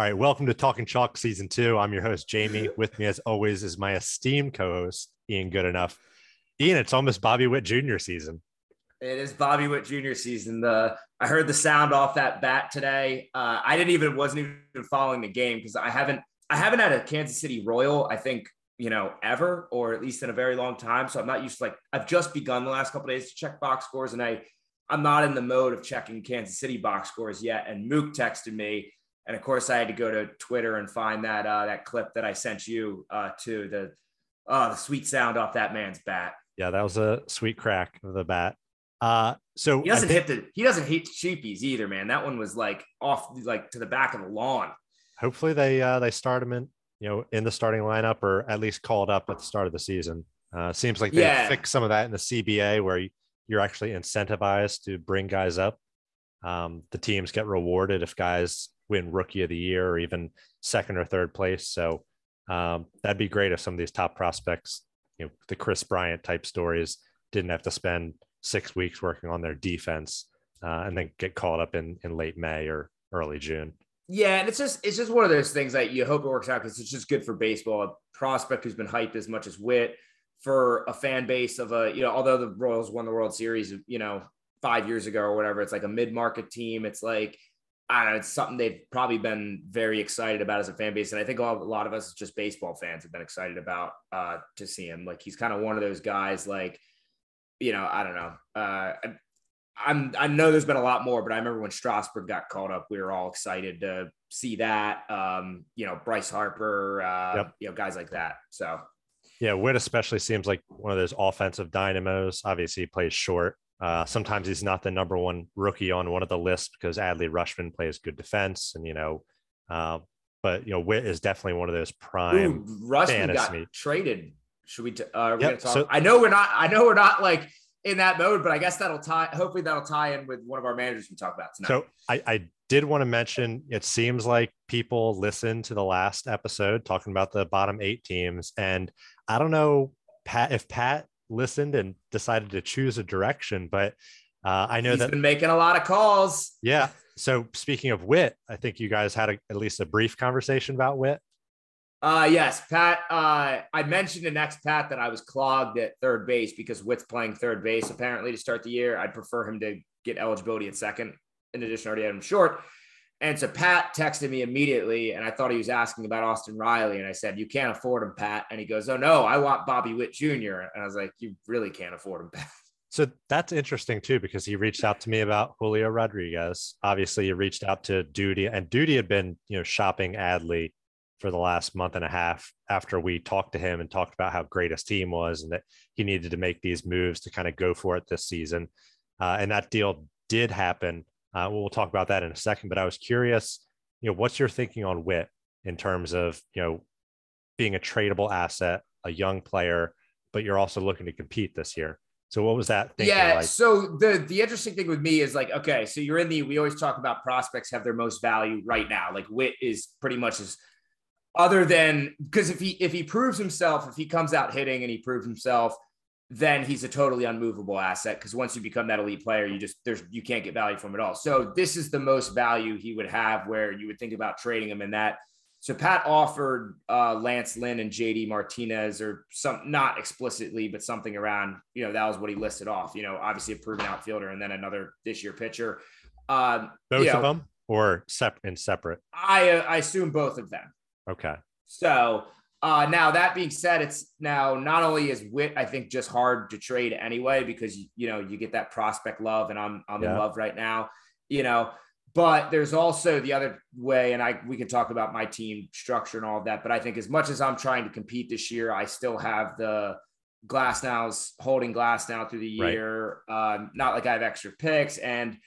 All right, welcome to Talking Chalk Season 2. I'm your host, Jamie. With me, as always, is my esteemed co host, Ian Goodenough. Ian, it's almost Bobby Witt Jr. season. It is Bobby Witt Jr. season. The I heard the sound off that bat today. Uh, I didn't even wasn't even following the game because I haven't I haven't had a Kansas City Royal. I think you know ever or at least in a very long time. So I'm not used to like I've just begun the last couple days to check box scores, and I I'm not in the mode of checking Kansas City box scores yet. And Mook texted me and of course, I had to go to Twitter and find that uh, that clip that I sent you uh, to the uh, the sweet sound off that man's bat. Yeah, that was a sweet crack of the bat. Uh, so he doesn't think, hit the he doesn't hit cheapies either, man. That one was like off like to the back of the lawn. Hopefully they uh, they start him in you know in the starting lineup or at least called up at the start of the season. Uh, seems like they yeah. fixed some of that in the CBA where you're actually incentivized to bring guys up. Um, the teams get rewarded if guys win rookie of the year or even second or third place. So um, that'd be great if some of these top prospects, you know, the Kris Bryant type stories didn't have to spend six weeks working on their defense uh, and then get called up in, in late May or early June. Yeah, and it's just it's just one of those things that you hope it works out because it's just good for baseball. A prospect who's been hyped as much as Witt for a fan base of a you know, although the Royals won the World Series, you know, five years ago or whatever, it's like a mid market team. It's like I don't know, it's something they've probably been very excited about as a fan base. And I think a lot of us, just baseball fans, have been excited about uh, to see him. Like he's kind of one of those guys, like, you know, I don't know. Uh, I'm, I know there's been a lot more, but I remember when Strasburg got called up, we were all excited to see that. Um, you know, Bryce Harper, uh, yep. you know, guys like that. So, yeah, Witt especially seems like one of those offensive dynamos. Obviously, he plays short, uh, sometimes he's not the number one rookie on one of the lists because Adley Rutschman plays good defense, and you know, uh, but you know, Witt is definitely one of those prime. Ooh, Rutschman got traded. Should we? T- uh, are we yep, talk? So, I know we're not. I know we're not like in that mode, but I guess that'll tie. Hopefully, that'll tie in with one of our managers we talk about tonight. So I, I did want to mention. It seems like people listened to the last episode talking about the bottom eight teams, and I don't know Pat if Pat listened and decided to choose a direction. But uh, I know He's that been making a lot of calls. Yeah. So speaking of Witt, I think you guys had a, at least a brief conversation about Witt. Uh, yes, Pat. Uh, I mentioned the next Pat that I was clogged at third base because Witt's playing third base apparently to start the year. I'd prefer him to get eligibility at second. In addition, I already had him short. And so Pat texted me immediately, and I thought he was asking about Austin Riley. And I said, You can't afford him, Pat. And he goes, Oh, no, I want Bobby Witt Jr. And I was like, You really can't afford him, Pat. So that's interesting too, because he reached out to me about Julio Rodriguez. Obviously, he reached out to Duty, and Duty had been, you know, shopping Adley for the last month and a half after we talked to him and talked about how great his team was and that he needed to make these moves to kind of go for it this season. Uh, and that deal did happen uh, we'll talk about that in a second, but I was curious, you know, what's your thinking on Witt in terms of, you know, being a tradable asset, a young player, but you're also looking to compete this year. So what was that? Yeah. Like? So the the interesting thing with me is like, okay, so you're in the. We always talk about prospects have their most value right now. Like Witt is pretty much as other than because if he if he proves himself, if he comes out hitting and he proves himself, then he's a totally unmovable asset because once you become that elite player, you just there's you can't get value from it all. So this is the most value he would have where you would think about trading him in that. So Pat offered uh, Lance Lynn and JD Martinez or some not explicitly, but something around, you know, that was what he listed off, you know, obviously a proven outfielder and then another this year pitcher. Uh, both of know, them or separate and separate? I, uh, I assume both of them. Okay. So uh, now that being said, it's now not only is Witt I think, just hard to trade anyway because you know you get that prospect love, and I'm I'm yeah. in love right now, you know. But there's also the other way, and I we can talk about my team structure and all of that. But I think as much as I'm trying to compete this year, I still have the Glasnow's holding Glasnow through the year. Right. Um, not like I have extra picks, and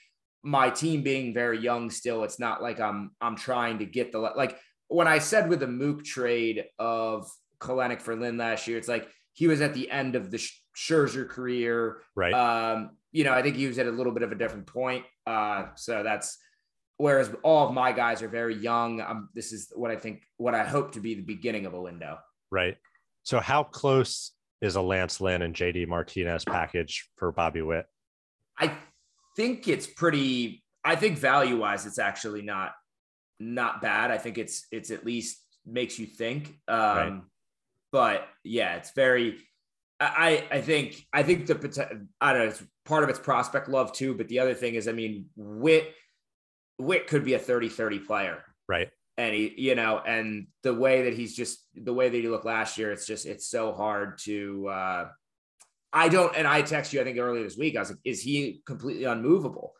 my team being very young still, it's not like I'm I'm trying to get the like when I said with the Mook trade of Kelenic for Lynn last year, it's like he was at the end of the Scherzer career. Right. Um, you know, I think he was at a little bit of a different point. Uh, so that's whereas all of my guys are very young. Um, this is what I think, what I hope to be the beginning of a window. Right. So how close is a Lance Lynn and JD Martinez package for Bobby Witt? I think it's pretty. I think value wise, it's actually not not bad. I think it's it's at least makes you think. Um, right. But yeah, it's very. I I think I think the I don't know. It's part of its prospect love too, but the other thing is, I mean, Witt Witt could be a 30-30 player, right? And he, you know, and the way that he's just the way that he looked last year, it's just it's so hard to. uh I don't, and I text you. I think earlier this week, I was like, "Is he completely unmovable?"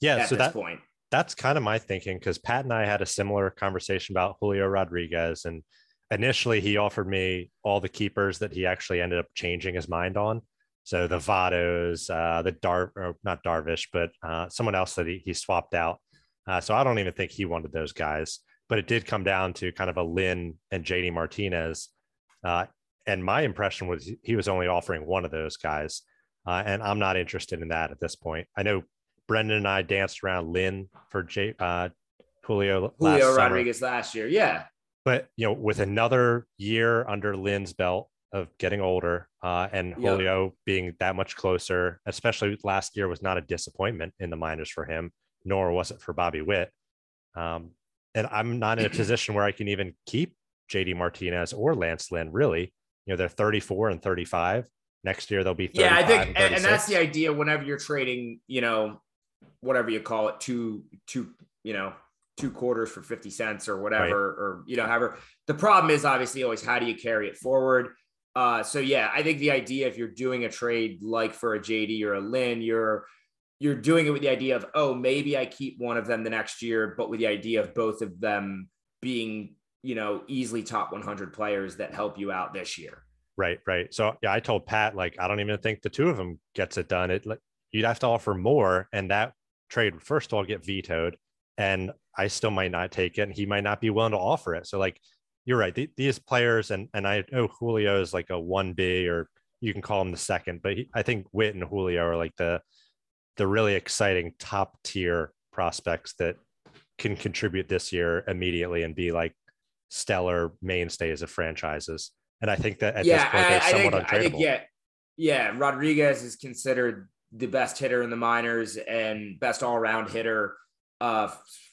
Yeah. so that point, that's kind of my thinking because Pat and I had a similar conversation about Julio Rodriguez, and initially he offered me all the keepers that he actually ended up changing his mind on. So the Vottos, uh, the Dar, not Darvish, but uh, someone else that he, he swapped out. Uh, so I don't even think he wanted those guys. But it did come down to kind of a Lynn and JD Martinez. Uh, and my impression was he was only offering one of those guys. Uh, and I'm not interested in that at this point. I know Brendan and I danced around Lynn for J, uh, Julio. Julio Rodriguez summer. last year, yeah. But you know, with another year under Lynn's belt of getting older, uh, and Julio yep. being that much closer, especially last year was not a disappointment in the minors for him, nor was it for Bobby Witt. Um, and I'm not in a position where I can even keep JD Martinez or Lance Lynn. Really, you know, they're 34 and 35. Next year they'll be yeah. I think, and, and that's the idea. Whenever you're trading, you know, whatever you call it, two, two, you know, two quarters for 50 cents or whatever, right. or, you know, however. The problem is obviously always how do you carry it forward? Uh, so yeah, I think the idea if you're doing a trade like for a JD or a Lynn, you're you're doing it with the idea of oh maybe I keep one of them the next year, but with the idea of both of them being you know easily top 100 players that help you out this year. Right, right. So yeah, I told Pat like I don't even think the two of them gets it done. It you'd have to offer more, and that trade first of all get vetoed and I still might not take it and he might not be willing to offer it. So like you're right. these players and and I know Julio is like a 1B or you can call him the second, but he, I think Witt and Julio are like the the really exciting top tier prospects that can contribute this year immediately and be like stellar mainstays of franchises. And I think that at yeah, this point they're I, somewhat I think, untradeable. I think, yeah, yeah. Rodriguez is considered the best hitter in the minors and best all around hitter uh,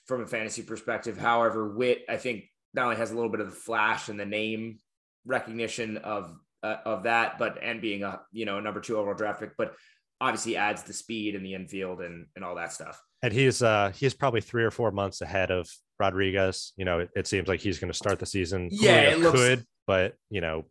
from a fantasy perspective. However, Witt, I think, not only has a little bit of the flash and the name recognition of uh, of that, but and being a you know a number two overall draft pick, but obviously adds the speed in the infield and and all that stuff. And he's uh he's probably three or four months ahead of Rodriguez. You know, it, it seems like he's going to start the season. Yeah, it looks... could, but you know,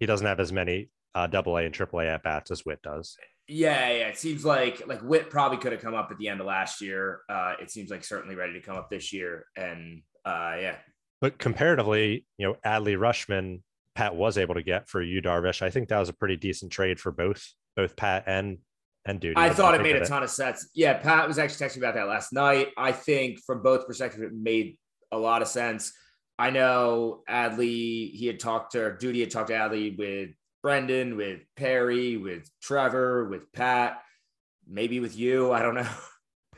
he doesn't have as many uh, double A and triple A at bats as Witt does. Yeah, yeah. It seems like like Witt probably could have come up at the end of last year. Uh, it seems like certainly ready to come up this year. And uh, yeah. But comparatively, you know, Adley Rutschman, Pat was able to get for you Darvish. I think that was a pretty decent trade for both both Pat and and Duty. I thought it made a ton of sense. Yeah, Pat was actually texting about that last night. I think from both perspectives, it made a lot of sense. I know Adley, he had talked to Duty had talked to Adley with Brendan, with Perry, with Trevor, with Pat, maybe with you. I don't know.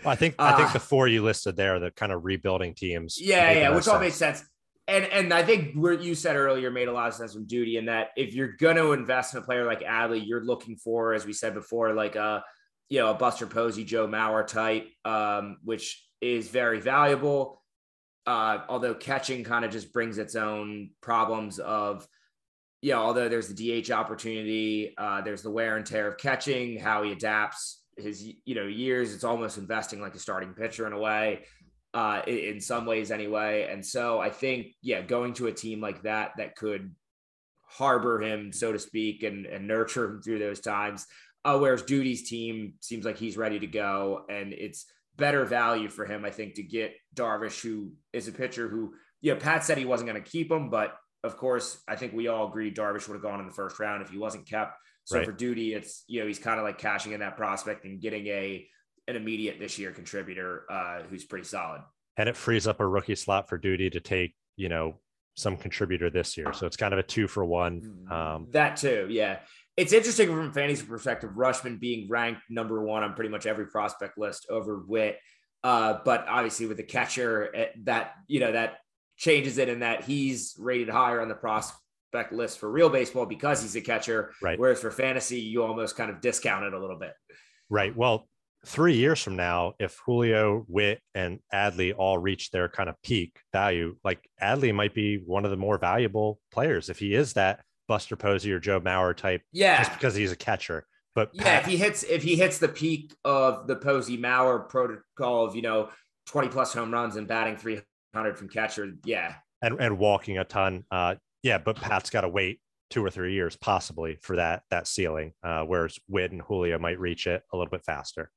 Well, I think I think uh, the four you listed there, are the kind of rebuilding teams. Yeah, yeah, which sense. all makes sense. And and I think what you said earlier made a lot of sense from Duty in that if you're gonna invest in a player like Adley, you're looking for, as we said before, like a you know a Buster Posey, Joe Mauer type, um, which is very valuable. Uh, although catching kind of just brings its own problems of know, although there's the DH opportunity, uh, there's the wear and tear of catching, how he adapts his, you know, years. It's almost investing like a starting pitcher in a way, uh, in some ways anyway. And so I think, yeah, going to a team like that that could harbor him, so to speak, and, and nurture him through those times. Uh, whereas Duty's team seems like he's ready to go, and it's better value for him, I think, to get Darvish, who is a pitcher who, you know, Pat said he wasn't going to keep him, but of course, I think we all agree Darvish would have gone in the first round if he wasn't kept. So right. for Duty, it's you know he's kind of like cashing in that prospect and getting a an immediate this year contributor uh, who's pretty solid. And it frees up a rookie slot for Duty to take you know some contributor this year. So it's kind of a two for one. Mm-hmm. Um, that too, yeah. It's interesting from fantasy perspective, Rutschman being ranked number one on pretty much every prospect list over Witt. Uh, but obviously with the catcher eh, that, you know, that changes it in that he's rated higher on the prospect list for real baseball because he's a catcher. Right. Whereas for fantasy, you almost kind of discount it a little bit. Right. Well, three years from now, if Julio, Witt, and Adley all reach their kind of peak value, like Adley might be one of the more valuable players if he is that Buster Posey or Joe Mauer type. Yeah, just because he's a catcher. But yeah, Pat, if he hits if he hits the peak of the Posey Mauer protocol of you know twenty plus home runs and batting three hundred from catcher, yeah, and and walking a ton, uh, yeah. But Pat's got to wait two or three years possibly for that that ceiling, uh, whereas Witt and Julio might reach it a little bit faster.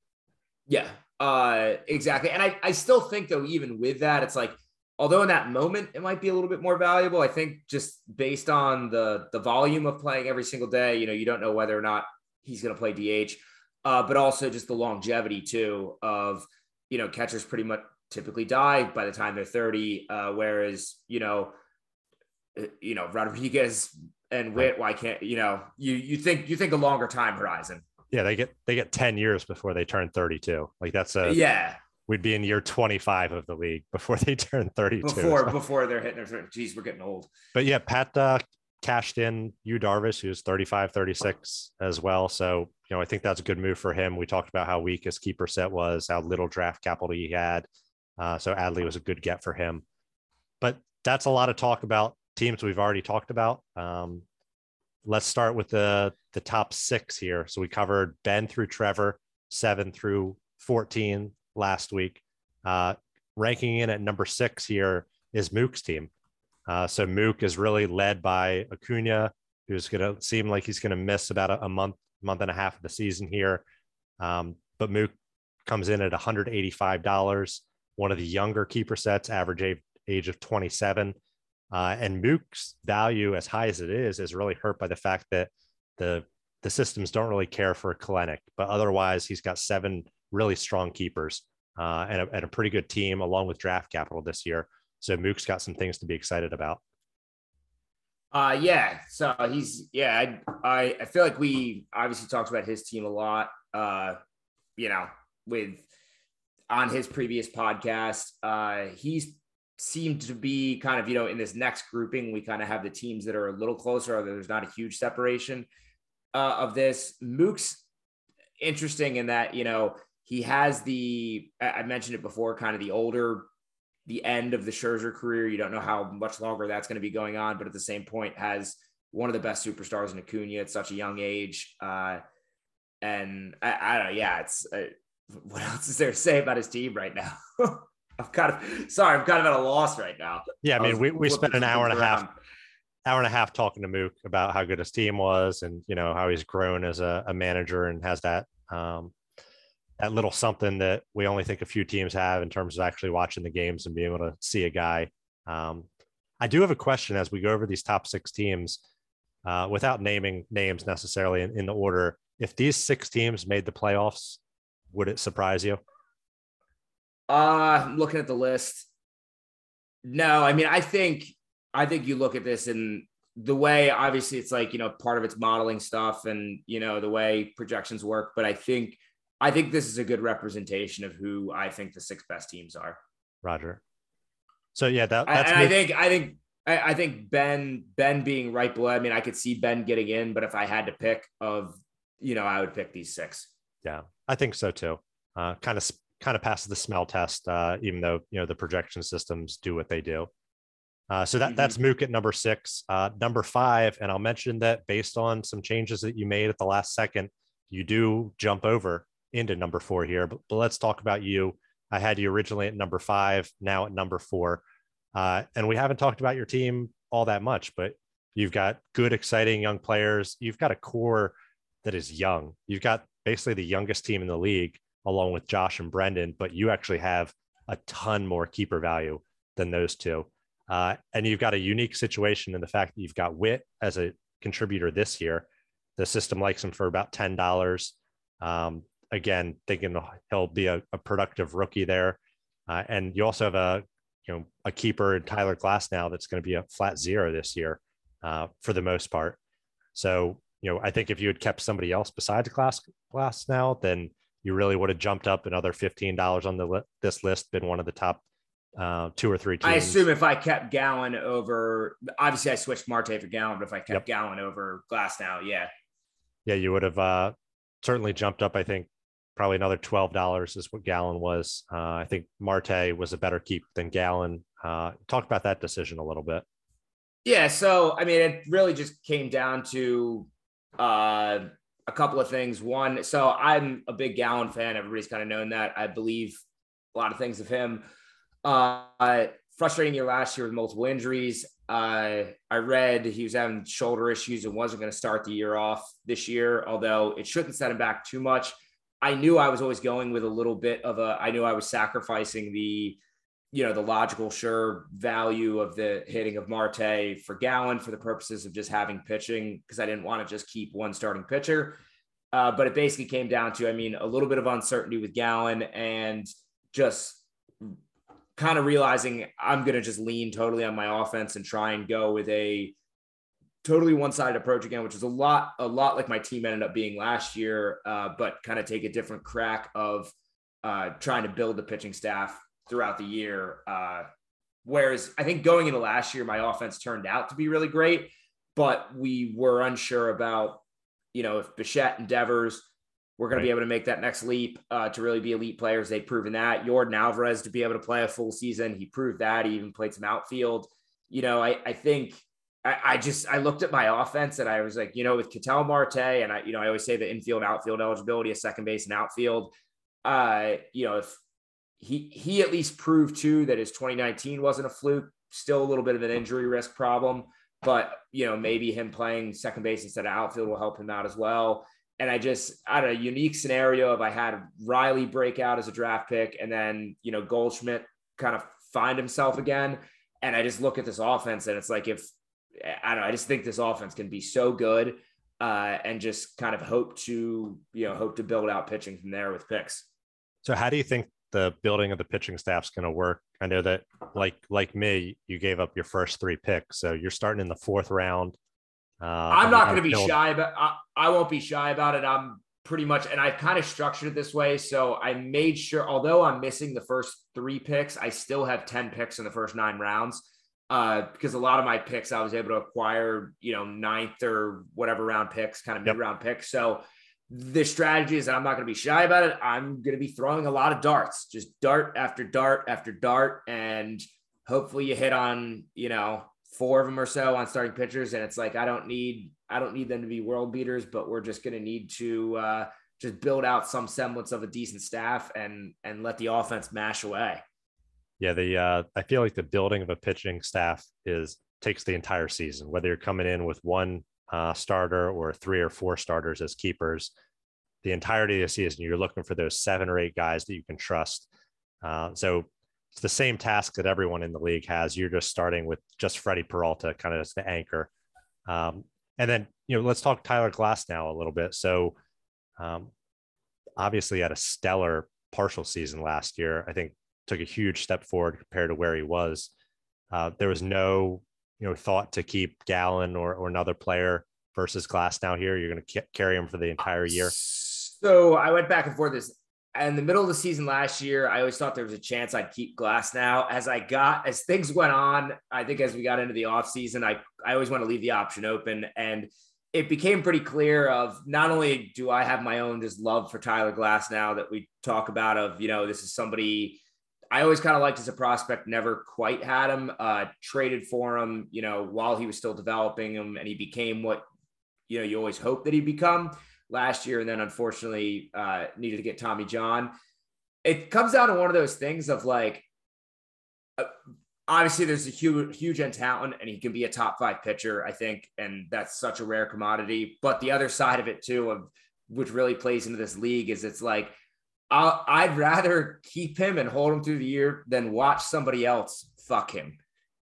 Yeah, uh, exactly. And I, I still think though, even with that, it's like, although in that moment it might be a little bit more valuable, I think just based on the the volume of playing every single day, you know, you don't know whether or not he's going to play DH, uh, but also just the longevity too of, you know, catchers pretty much typically die by the time they're 30, uh, whereas, you know, uh, you know, Rodriguez and Witt, why can't, you know, you, you think, you think a longer time horizon. Yeah, they get they get 10 years before they turn 32. Like that's a yeah. We'd be in year 25 of the league before they turn 32. Before before they're hitting their geez, we're getting old. But yeah, Pat uh, cashed in Yu Darvish, who's 35, 36 as well. So, you know, I think that's a good move for him. We talked about how weak his keeper set was, how little draft capital he had. Uh, so Adley was a good get for him. But that's a lot of talk about teams we've already talked about. Um, let's start with the the top six here. So we covered Ben through Trevor, seven through 14 last week. Uh, ranking in at number six here is Mook's team. Uh, so Mook is really led by Acuna, who's going to seem like he's going to miss about a, a, month, month and a half of the season here. Um, but Mook comes in at $185, one of the younger keeper sets, average age, age of 27. Uh, and Mook's value, as high as it is, is really hurt by the fact that the the systems don't really care for a Kelenic, but otherwise he's got seven really strong keepers uh, and, a, and a pretty good team along with draft capital this year. So Mook's got some things to be excited about. Uh, yeah. So he's yeah. I I feel like we obviously talked about his team a lot. Uh, you know, with on his previous podcast, uh, he's seemed to be kind of, you know, in this next grouping, we kind of have the teams that are a little closer, or there's not a huge separation uh, of this. Mook's interesting in that, you know, he has the, I mentioned it before, kind of the older, the end of the Scherzer career. You don't know how much longer that's going to be going on, but at the same point, has one of the best superstars in Acuna at such a young age. Uh, and I, I don't know. Yeah, it's uh, what else is there to say about his team right now? I'm kind of sorry. I'm kind of at a loss right now. Yeah, I mean, I we, we spent an hour and a half, hour and a half talking to Mook about how good his team was, and you know how he's grown as a, a manager and has that um, that little something that we only think a few teams have in terms of actually watching the games and being able to see a guy. Um, I do have a question as we go over these top six teams, uh, without naming names necessarily in, in the order. If these six teams made the playoffs, would it surprise you? Uh, I'm looking at the list. No, I mean, I think I think you look at this and the way obviously it's like, you know, part of it's modeling stuff and you know the way projections work, but I think I think this is a good representation of who I think the six best teams are. Roger. So yeah, that that's I, I think I think I, I think Ben Ben being right below. I mean, I could see Ben getting in, but if I had to pick of, you know, I would pick these six. Yeah, I think so too. Uh, kind of kind of passes the smell test, uh, even though you know the projection systems do what they do. Uh, so that mm-hmm. that's Mook at number six. Uh, number five, and I'll mention that based on some changes that you made at the last second, you do jump over into number four here. But, but let's talk about you. I had you originally at number five, now at number four, uh, and we haven't talked about your team all that much, but you've got good, exciting young players. You've got a core that is young. You've got basically the youngest team in the league along with Josh and Brendan, but you actually have a ton more keeper value than those two. Uh, and you've got a unique situation in the fact that you've got Witt as a contributor this year. The system likes him for about ten dollars. Um, again, thinking he'll be a, a productive rookie there. Uh, and you also have a you know a keeper in Tyler Glasnow that's going to be a flat zero this year uh, for the most part. So you know I think if you had kept somebody else besides Glass Glasnow, then you really would have jumped up another $15 on the li- this list, been one of the top uh, two or three teams. I assume if I kept Gallen over, obviously I switched Marte for Gallen, but if I kept yep. Gallen over Glasnow, yeah. Yeah, you would have uh, certainly jumped up, I think, probably another twelve dollars is what Gallen was. Uh, I think Marte was a better keep than Gallen. Uh, talk about that decision a little bit. Yeah, so I mean, it really just came down to uh, a couple of things. One, so I'm a big Gallen fan. Everybody's kind of known that. I believe a lot of things of him. Uh, frustrating year last year with multiple injuries. Uh, I read he was having shoulder issues and wasn't going to start the year off this year, although it shouldn't set him back too much. I knew I was always going with a little bit of a, I knew I was sacrificing the, you know, the logical, sure value of the hitting of Marte for Gallen for the purposes of just having pitching because I didn't want to just keep one starting pitcher. Uh, but it basically came down to, I mean, a little bit of uncertainty with Gallen and just kind of realizing I'm going to just lean totally on my offense and try and go with a totally one-sided approach again, which is a lot, a lot like my team ended up being last year, uh, but kind of take a different crack of uh, trying to build the pitching staff throughout the year. Uh, whereas I think going into last year, my offense turned out to be really great, but we were unsure about, you know, if Bichette and Devers we're going right. to be able to make that next leap uh, to really be elite players. They've proven that. Yordan Alvarez to be able to play a full season. He proved that. He even played some outfield. You know, I, I think I, I, just I looked at my offense and I was like, you know, with Ketel Marte and I, you know, I always say the infield outfield eligibility of second base and outfield. Uh, you know, if he he at least proved too that his 2019 wasn't a fluke, still a little bit of an injury risk problem, but you know, maybe him playing second base instead of outfield will help him out as well. And I just, I had a unique scenario of I had Riley break out as a draft pick and then, you know, Goldschmidt kind of find himself again. And I just look at this offense and it's like, if I don't know, I just think this offense can be so good uh, and just kind of hope to, you know, hope to build out pitching from there with picks. So how do you think the building of the pitching staff is going to work? I know that like, like me, you gave up your first three picks. So you're starting in the fourth round uh, I'm not going to be shy, but I, I won't be shy about it. I'm pretty much, and I've kind of structured it this way. So I made sure, although I'm missing the first three picks, I still have 10 picks in the first nine rounds. Uh, because a lot of my picks I was able to acquire, you know, ninth or whatever round picks, kind of mid round picks. So the strategy is I'm not going to be shy about it. I'm going to be throwing a lot of darts, just dart after dart after dart. And hopefully you hit on, you know, four of them or so on starting pitchers, and it's like I don't need I don't need them to be world beaters, but we're just going to need to uh, just build out some semblance of a decent staff and and let the offense mash away. Yeah, the uh, I feel like the building of a pitching staff is takes the entire season. Whether you're coming in with one uh, starter or three or four starters as keepers, the entirety of the season you're looking for those seven or eight guys that you can trust. Uh, so it's the same task that everyone in the league has. You're just starting with just Freddie Peralta kind of as the anchor. Um, and then, you know, let's talk Tyler Glasnow a little bit. So, um, obviously, had a stellar partial season last year. I think took a huge step forward compared to where he was. Uh, there was no, you know, thought to keep Gallen or, or another player versus Glasnow here. You're going to carry him for the entire year. So I went back and forth. This in the middle of the season last year, I always thought there was a chance I'd keep Glasnow. As I got as things went on, I think as we got into the offseason, I I always want to leave the option open. And it became pretty clear of not only do I have my own just love for Tyler Glasnow that we talk about of, you know, this is somebody I always kind of liked as a prospect, never quite had him, uh, traded for him, you know, while he was still developing him and he became what, you know, you always hope that he'd become last year, and then unfortunately uh, needed to get Tommy John. It comes down to one of those things of like, uh, obviously there's a huge, huge end talent, and he can be a top five pitcher, I think, and that's such a rare commodity. But the other side of it too, of which really plays into this league, is it's like i would rather keep him and hold him through the year than watch somebody else fuck him.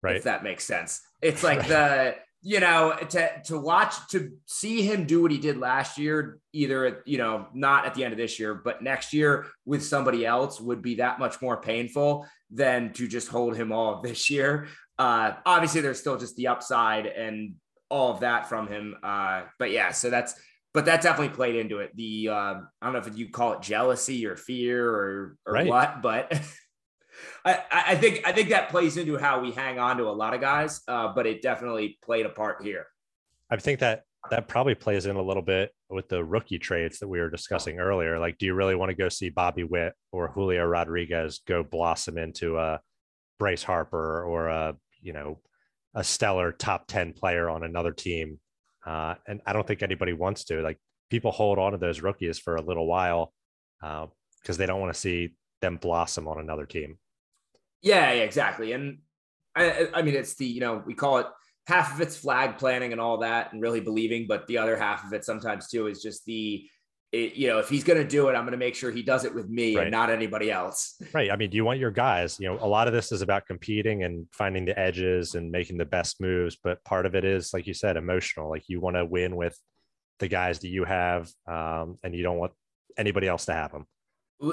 Right. If that makes sense. It's like right. the you know, to to watch to see him do what he did last year, either you know, not at the end of this year, but next year with somebody else would be that much more painful than to just hold him all of this year. Uh, obviously, there's still just the upside and all of that from him. Uh, but yeah, so that's but that definitely played into it. The uh, I don't know if you call it jealousy or fear or or right. what, but I, I think I think that plays into how we hang on to a lot of guys, uh, but it definitely played a part here. I think that that probably plays in a little bit with the rookie trades that we were discussing earlier. Like, do you really want to go see Bobby Witt or Julio Rodriguez go blossom into a Bryce Harper or a you know a stellar top ten player on another team? Uh, and I don't think anybody wants to. Like, people hold on to those rookies for a little while because uh, they don't want to see them blossom on another team. Yeah, yeah, exactly. And I, I mean, it's the you know we call it half of it's flag planning and all that and really believing, but the other half of it sometimes too is just the, it, you know, if he's going to do it, I'm going to make sure he does it with me right. and not anybody else. Right. I mean, do you want your guys? You know, a lot of this is about competing and finding the edges and making the best moves, but part of it is, like you said, emotional. Like you want to win with the guys that you have, um, and you don't want anybody else to have them.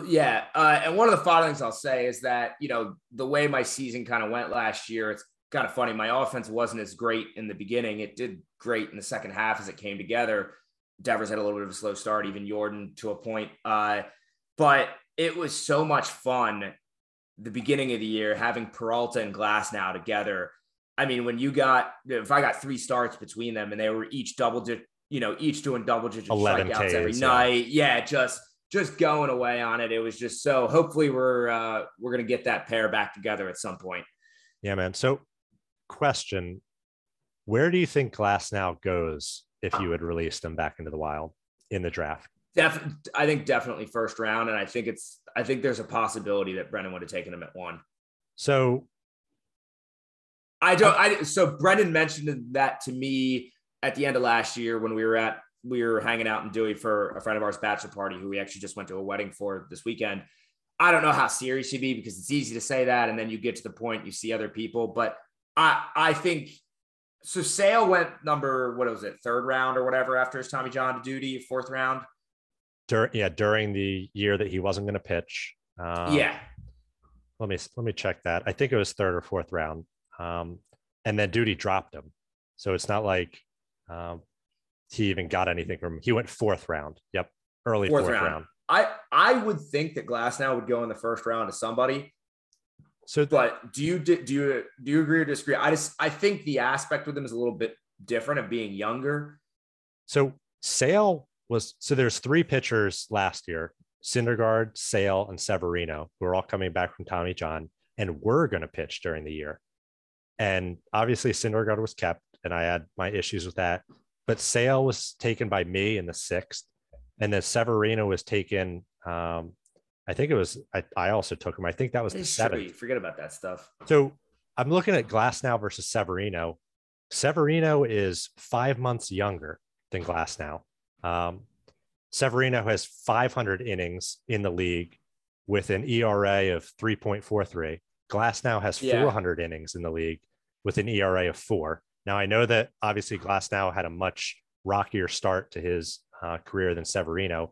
Yeah, uh, and one of the final things I'll say is that you know the way my season kind of went last year, it's kind of funny. My offense wasn't as great in the beginning. It did great in the second half as it came together. Devers had a little bit of a slow start, even Jordan to a point. Uh, but it was so much fun the beginning of the year having Peralta and Glasnow together. I mean, when you got if I got three starts between them and they were each double digit, you know, each doing double digit strikeouts Ks, every yeah. night. Yeah, just just going away on it. It was just so hopefully we're uh we're gonna get that pair back together at some point. Yeah, man. So question where do you think Glasnow goes if you had released him back into the wild in the draft? Def- I think definitely first round, and I think it's I think there's a possibility that Brendan would have taken him at one. So I don't. I so Brendan mentioned that to me at the end of last year when we were at we were hanging out in Dewey for a friend of ours bachelor party who we actually just went to a wedding for this weekend. I don't know how serious you'd be because it's easy to say that, and then you get to the point you see other people, but I I think so. Sale went number what was it, third round or whatever after his Tommy John to duty, fourth round. Dur- yeah, during the year that he wasn't going to pitch. Um, yeah. Let me let me check that. I think it was third or fourth round. Um, and then duty dropped him, so it's not like um, he even got anything from. He went fourth round. Yep, early fourth, fourth round. round. I I would think that Glasnow would go in the first round to somebody. So, but do you do you do you agree or disagree? I just I think the aspect with them is a little bit different of being younger. So Sale was so there's three pitchers last year: Syndergaard, Sale, and Severino, who are all coming back from Tommy John, and were going to pitch during the year. And obviously, Syndergaard was kept, and I had my issues with that. But Sale was taken by me in the sixth, and then Severino was taken um, I think it was. I, I also took him. I think that was the seventh. Forget about that stuff. So I'm looking at Glasnow versus Severino. Severino is five months younger than Glasnow. Um, Severino has 500 innings in the league with an ERA of 3.43. Glasnow has yeah. 400 innings in the league with an ERA of four. Now I know that obviously Glasnow had a much rockier start to his uh, career than Severino,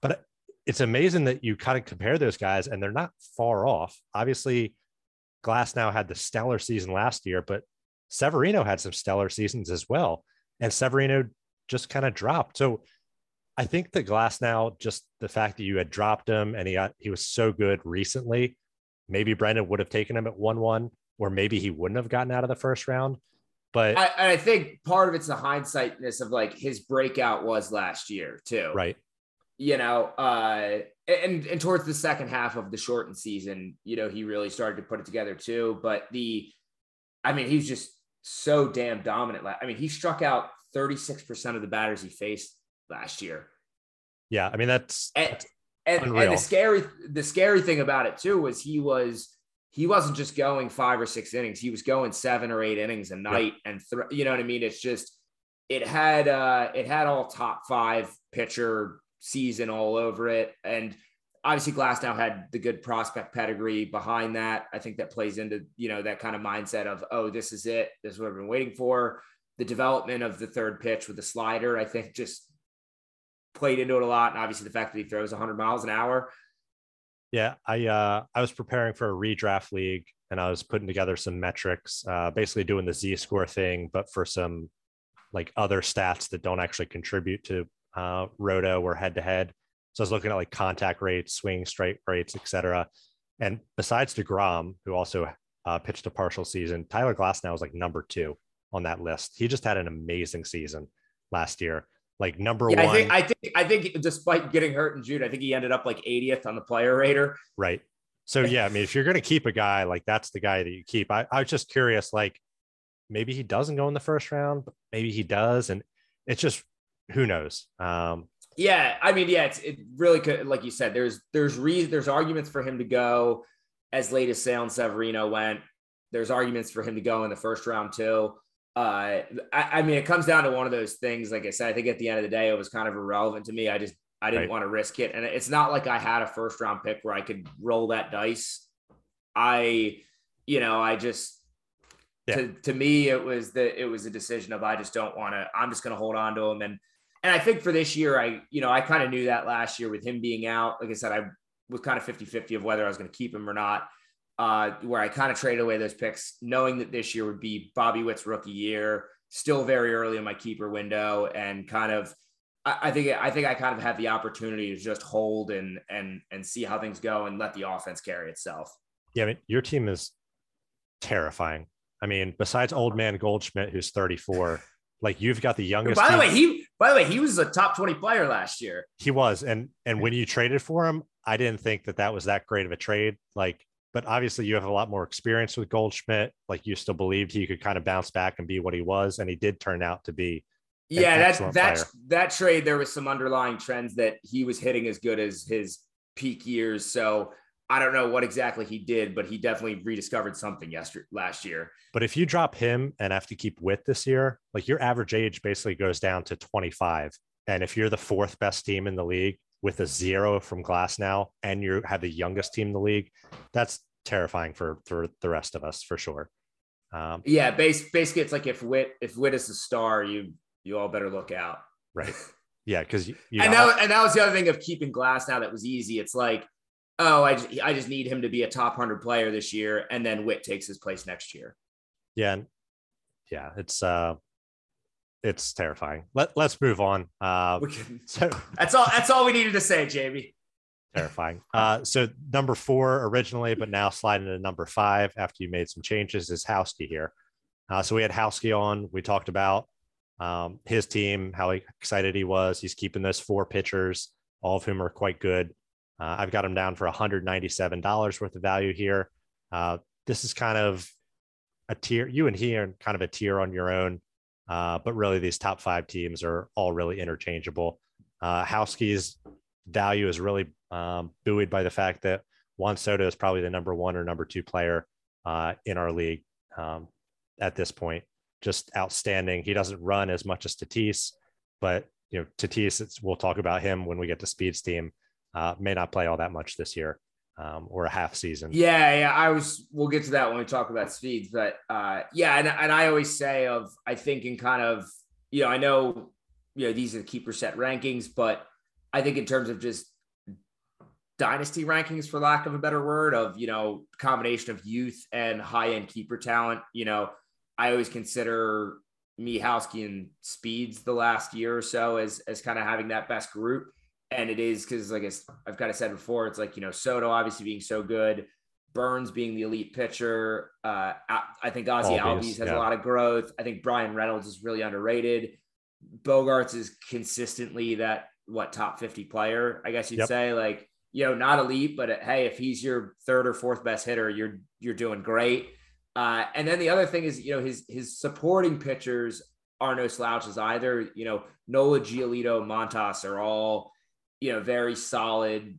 but it's amazing that you kind of compare those guys and they're not far off. Obviously, Glasnow had the stellar season last year, but Severino had some stellar seasons as well. And Severino just kind of dropped. So I think the Glasnow just the fact that you had dropped him and he got he was so good recently, maybe Brendan would have taken him at one one, or maybe he wouldn't have gotten out of the first round. But I, I think part of it's the hindsightness of like his breakout was last year too. Right you know, uh, and and towards the second half of the shortened season, you know, he really started to put it together too. But the, I mean, he's just so damn dominant. I mean, he struck out 36% of the batters he faced last year. Yeah, I mean that's, and, that's and, and, the scary the scary thing about it too was he was he wasn't just going five or six innings. He was going seven or eight innings a night, yep. and th- you know what I mean. It's just it had uh it had all top five pitcher season all over it. And obviously Glasnow had the good prospect pedigree behind that. I think that plays into, you know, that kind of mindset of, oh, this is it. This is what I've been waiting for. The development of the third pitch with the slider, I think just played into it a lot. And obviously the fact that he throws 100 miles an hour. Yeah, I uh, I was preparing for a redraft league and I was putting together some metrics, uh, basically doing the Z score thing, but for some like other stats that don't actually contribute to uh, roto or head to head. So I was looking at like contact rates, swing strike rates, etc. And besides Degrom, who also uh, pitched a partial season, Tyler Glasnow is like number two on that list. He just had an amazing season last year. like number yeah, one. I think, I think I think despite getting hurt in June, I think he ended up like 80th on the player rater. Right. So yeah, I mean, if you're going to keep a guy like that's the guy that you keep. I, I was just curious, like maybe he doesn't go in the first round, but maybe he does, and it's just who knows. Um, yeah, I mean, yeah, it's it really could, like you said, there's there's reason there's arguments for him to go as late as Sale and Severino went. There's arguments for him to go in the first round too. Uh, I, I, mean, it comes down to one of those things. Like I said, I think at the end of the day, it was kind of irrelevant to me. I just I didn't right. want to risk it, and it's not like I had a first round pick where I could roll that dice. I, you know, I just yeah. to to me it was the it was a decision of I just don't want to. I'm just going to hold on to him, and and I think for this year, I you know I kind of knew that last year with him being out. Like I said, I was kind of 50 50 of whether I was going to keep him or not uh, where I kind of traded away those picks, knowing that this year would be Bobby Witt's rookie year, still very early in my keeper window, and kind of, I, I think I think I kind of had the opportunity to just hold and and and see how things go and let the offense carry itself. Yeah, I mean, your team is terrifying. I mean, besides old man Goldschmidt, who's 34, like you've got the youngest. By the team. way, he by the way he was a top 20 player last year. He was, and and when you traded for him, I didn't think that that was that great of a trade. Like but obviously you have a lot more experience with Goldschmidt. Like you still believed he could kind of bounce back and be what he was, and he did turn out to be. Yeah, that's that that trade. There was some underlying trends that he was hitting as good as his peak years. So I don't know what exactly he did, but he definitely rediscovered something yesterday last year. But if you drop him and have to keep Witt this year, like your average age basically goes down to 25. And if you're the fourth best team in the league, with a zero from Glasnow, and you have the youngest team in the league, that's terrifying for for the rest of us for sure. Um, yeah, base, basically, it's like if Witt if Witt is a star, you you all better look out. Right. Yeah, because you, you and that and that was the other thing of keeping Glasnow that was easy. It's like, oh, I just, I just need him to be a top hundred player this year, and then Witt takes his place next year. Yeah, yeah, it's uh, it's terrifying. Let Let's move on. Uh, so that's all. That's all we needed to say, Jamie. Terrifying. Uh, so number four originally, but now sliding to number five after you made some changes is Houski here. Uh, so we had Houski on. We talked about um, his team, how excited he was. He's keeping those four pitchers, all of whom are quite good. Uh, I've got them down for $197 worth of value here. Uh, this is kind of a tier. You and he are kind of a tier on your own. Uh, but really, these top five teams are all really interchangeable. Uh, value is really um, buoyed by the fact that Juan Soto is probably the number one or number two player uh, in our league um, at this point. Just outstanding. He doesn't run as much as Tatis, but you know Tatis. we'll talk about him when we get to Speed's team. Uh, may not play all that much this year um, or a half season. Yeah, yeah. I was. We'll get to that when we talk about speeds, but uh, yeah, and and I always say of I think in kind of you know I know you know these are the keeper set rankings, but I think in terms of just dynasty rankings, for lack of a better word, of you know combination of youth and high end keeper talent, you know, I always consider me Houski and Speeds the last year or so as as kind of having that best group and it is because like I've kind of said before, it's like you know Soto obviously being so good, Burnes being the elite pitcher. Uh, I think Ozzie Albies has yeah. a lot of growth. I think Bryan Reynolds is really underrated. Bogaerts is consistently that what top fifty player, I guess you'd yep. say. Like you know, not elite, but uh, hey, if he's your third or fourth best hitter, you're you're doing great. Uh, and then the other thing is, you know, his his supporting pitchers are no slouches either. You know, Nola, Giolito, Montas are all you know, very solid.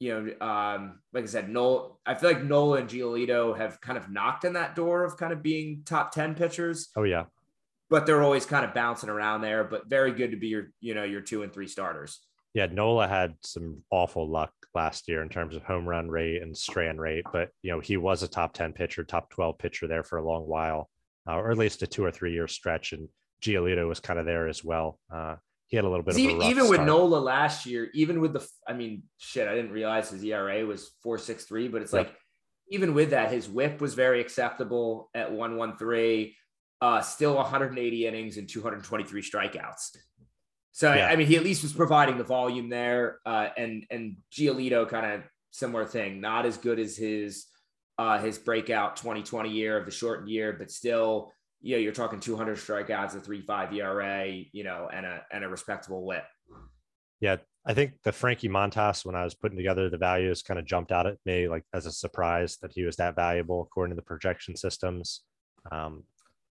You know, um, like I said, Nola, I feel like Nola and Giolito have kind of knocked on that door of kind of being top 10 pitchers. Oh, yeah. But they're always kind of bouncing around there, but very good to be your, you know, your two and three starters. Yeah, Nola had some awful luck last year in terms of home run rate and strand rate, but you know he was a top ten pitcher, top twelve pitcher there for a long while, uh, or at least a two or three year stretch. And Giolito was kind of there as well. Uh, he had a little bit even, of even with Nola last year, even with the, I mean, shit, I didn't realize his ERA was four six three, but it's yep. like even with that, his WHIP was very acceptable at one one three. Uh, still 180 innings and 223 strikeouts. So yeah. I mean, he at least was providing the volume there. Uh, and and Giolito kind of similar thing, not as good as his uh, his breakout 2020 year of the shortened year, but still you know, you're talking 200 strikeouts, a three five ERA, you know, and a and a respectable WHIP. Yeah, I think the Frankie Montas, when I was putting together the values, kind of jumped out at me like as a surprise that he was that valuable according to the projection systems. Um,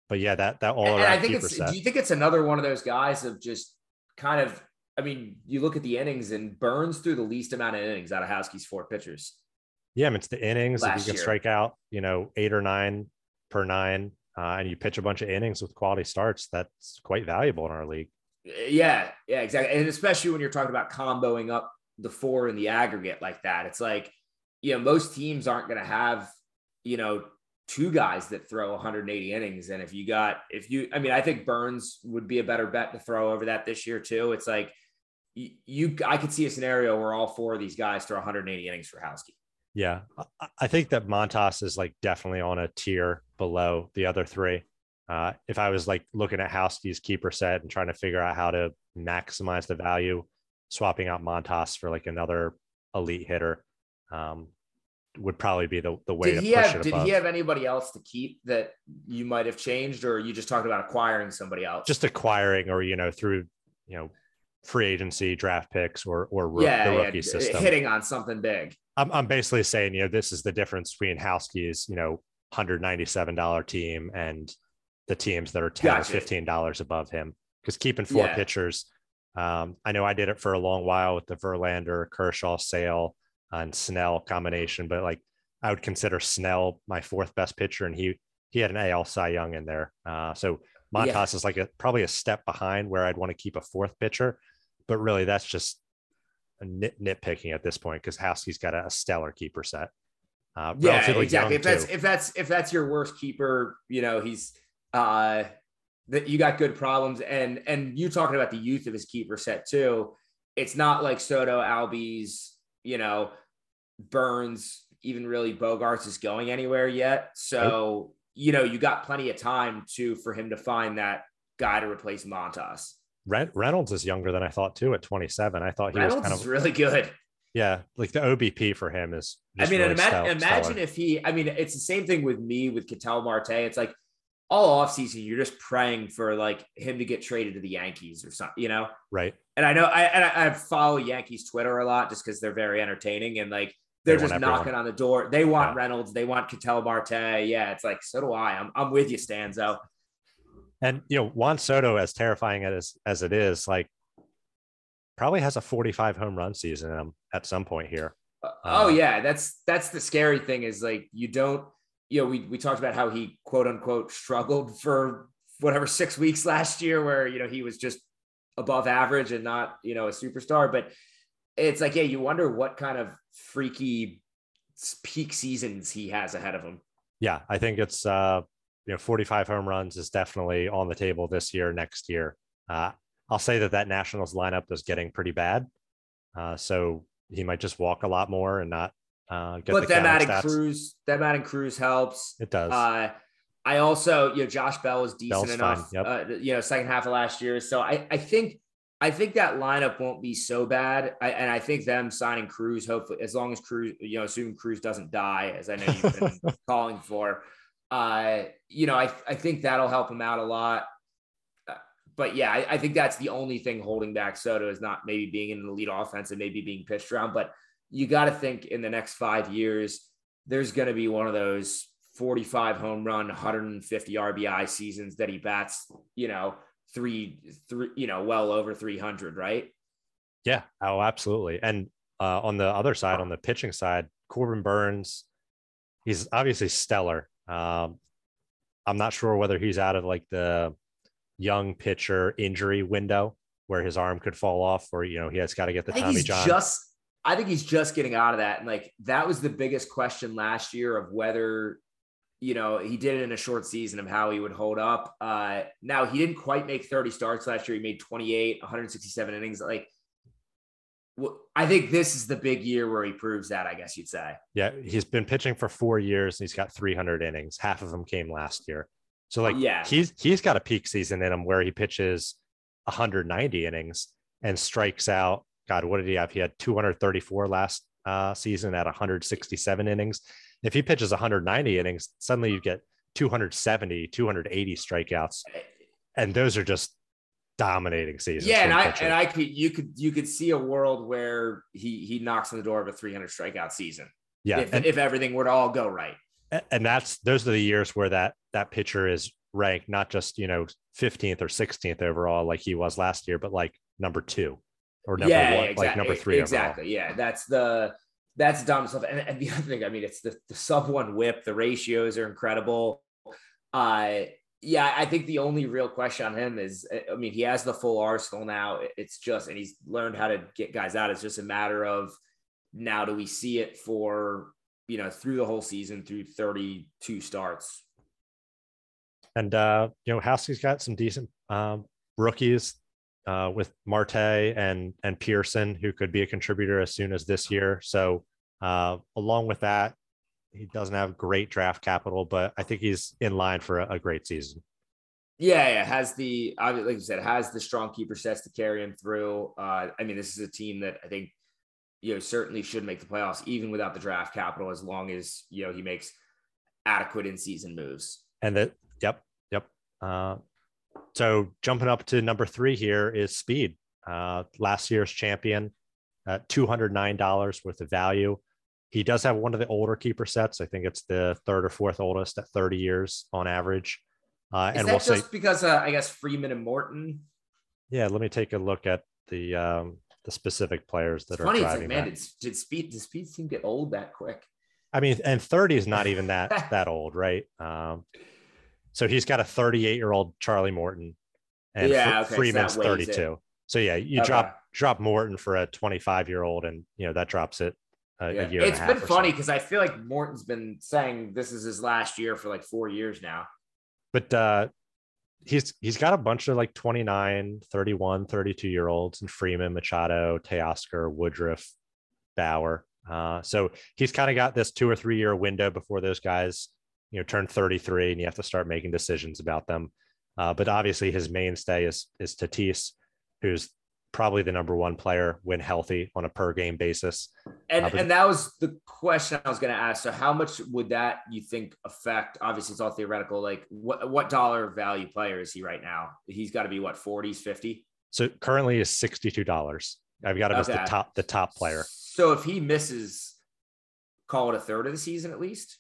but yeah, that that all around. I think it's. Set. Do you think it's another one of those guys of just kind of? I mean, you look at the innings and Burnes through the least amount of innings out of Houseke's four pitchers. Yeah, I mean, it's the innings. Last if you can year. strike out, you know, eight or nine per nine, uh, and you pitch a bunch of innings with quality starts, that's quite valuable in our league. Yeah, yeah, exactly. And especially when you're talking about comboing up the four in the aggregate like that, it's like, you know, most teams aren't going to have, you know, two guys that throw 180 innings. And if you got, if you, I mean, I think Burnes would be a better bet to throw over that this year too. It's like, you, I could see a scenario where all four of these guys throw 180 innings for Housekeep. Yeah, I think that Montas is like definitely on a tier below the other three. Uh, if I was like looking at Houseke's keeper set and trying to figure out how to maximize the value, swapping out Montas for like another elite hitter um, would probably be the, the way did to he have, it. Did above. he have anybody else to keep that you might have changed, or you just talked about acquiring somebody else? Just acquiring, or you know, through you know, free agency, draft picks, or or yeah, the yeah, rookie system, hitting on something big. I'm, I'm basically saying, you know, this is the difference between Houseke's, you know, $197 team and the teams that are 10 gotcha. or $15 above him. Because keeping four yeah. pitchers, um, I know I did it for a long while with the Verlander, Kershaw, Sale, and Snell combination, but like I would consider Snell my fourth best pitcher, and he he had an AL Cy Young in there. Uh, so Montas yeah. is like a probably a step behind where I'd want to keep a fourth pitcher, but really that's just nit, nitpicking at this point because Houseke's got a, a, stellar keeper set. Uh, yeah, exactly. If that's too. if that's if that's your worst keeper, you know he's uh that you got good problems, and and you talking about the youth of his keeper set too. It's not like Soto, Albies, you know, Burnes, even really Bogaerts is going anywhere yet. So you know you got plenty of time to for him to find that guy to replace Montas. Reynolds is younger than I thought too at 27. I thought he Reynolds was kind of really good. Yeah, like the OBP for him is. I mean, really imagine, imagine if he. I mean, it's the same thing with me with Ketel Marte. It's like all offseason, you're just praying for like him to get traded to the Yankees or something, you know? Right. And I know I and I, I follow Yankees Twitter a lot just because they're very entertaining and like they're they just knocking on the door. They want yeah. Reynolds. They want Ketel Marte. Yeah, it's like so do I. I'm I'm with you, Stanzo. And you know, Juan Soto, as terrifying as as it is, like probably has a 45 home run season at some point here. Uh, oh um, yeah, that's that's the scary thing is like you don't, you know, we we talked about how he quote unquote struggled for whatever six weeks last year, where you know he was just above average and not you know a superstar, but it's like yeah, you wonder what kind of freaky peak seasons he has ahead of him. Yeah, I think it's uh you know 45 home runs is definitely on the table this year next year. Uh, i'll say that that nationals lineup is getting pretty bad. Uh, so he might just walk a lot more and not uh, get but the them adding cruz them adding cruz helps. It does. Uh, i also you know josh bell was decent Bell's enough yep. uh, you know second half of last year. So i i think I think that lineup won't be so bad, I, and I think them signing Cruz, hopefully, as long as Cruz, you know, assuming Cruz doesn't die, as I know you've been calling for, uh, you know, I, I think that'll help him out a lot. Uh, but yeah, I, I, think that's the only thing holding back Soto is not maybe being in the lead offense and maybe being pitched around. But you got to think in the next five years, there's going to be one of those 45 home run, 150 RBI seasons that he bats, you know, three, three, you know, well over 300, right? Yeah. Oh, absolutely. And uh, on the other side, on the pitching side, Corbin Burnes, he's obviously stellar. Um, I'm not sure whether he's out of like the young pitcher injury window where his arm could fall off, or you know he has got to get the Tommy John. Just, I think he's just getting out of that, and like that was the biggest question last year of whether you know he did it in a short season of how he would hold up. Uh, now he didn't quite make 30 starts last year. He made 28, 167 innings. Like I think this is the big year where he proves that, I guess you'd say. Yeah, he's been pitching for four years and he's got 300 innings. Half of them came last year. So like, yeah, he's he's got a peak season in him where he pitches 190 innings and strikes out. God, what did he have? He had 234 last uh, season at 167 innings. If he pitches 190 innings, suddenly you get 270, 280 strikeouts. And those are just dominating season. Yeah, and I and I could you could you could see a world where he he knocks on the door of a 300 strikeout season. Yeah, if, and, if everything were to all go right. And that's those are the years where that that pitcher is ranked not just you know 15th or 16th overall like he was last year, but like number two or number yeah, one, exactly. like number three. Exactly. Overall. Yeah, that's the that's dumb stuff. And, and the other thing, I mean, it's the, the sub one whip. The ratios are incredible. Uh, yeah, I think the only real question on him is, I mean, he has the full arsenal now. It's just, and he's learned how to get guys out. It's just a matter of now, do we see it for, you know, through the whole season, through 32 starts? And, uh, you know, House's got some decent um, rookies uh, with Marte and, and Pearson, who could be a contributor as soon as this year. So, uh, along with that, he doesn't have great draft capital, but I think he's in line for a, a great season. Yeah, yeah, has the like you said, has the strong keeper sets to carry him through. Uh, I mean, this is a team that I think you know certainly should make the playoffs even without the draft capital, as long as you know he makes adequate in season moves. And that, yep, yep. Uh, so jumping up to number three here is Speed, uh, last year's champion, at two hundred nine dollars worth of value. He does have one of the older keeper sets. I think it's the third or fourth oldest at 30 years on average. Uh, Is and that we'll just say, because uh, I guess Freeman and Morton? Yeah, let me take a look at the um, the specific players that it's are funny. Driving it's like, man, did, did speed did speed seem get old that quick? I mean, and 30 is not even that that old, right? Um, so he's got a 38 year old Charlie Morton, and yeah, okay, Freeman's so 32. So yeah, you okay. drop drop Morton for a 25 year old, and you know that drops it a, yeah. a year. It's been funny because so. I feel like Morton's been saying this is his last year for like four years now. But uh, he's he's got a bunch of like 29, 31, 32 year olds and Freeman, Machado, Teoscar, Woodruff, Bauer. Uh, so he's kind of got this two or three year window before those guys, you know, turn 33 and you have to start making decisions about them. Uh, but obviously his mainstay is is Tatis, who's probably the number one player when healthy on a per game basis. And uh, and that was the question I was going to ask. So how much would that you think affect? Obviously, it's all theoretical. Like what what dollar value player is he right now? He's got to be what 40s, 50. So currently is sixty two dollars. I've got him okay. as the top the top player. So if he misses, call it a third of the season at least.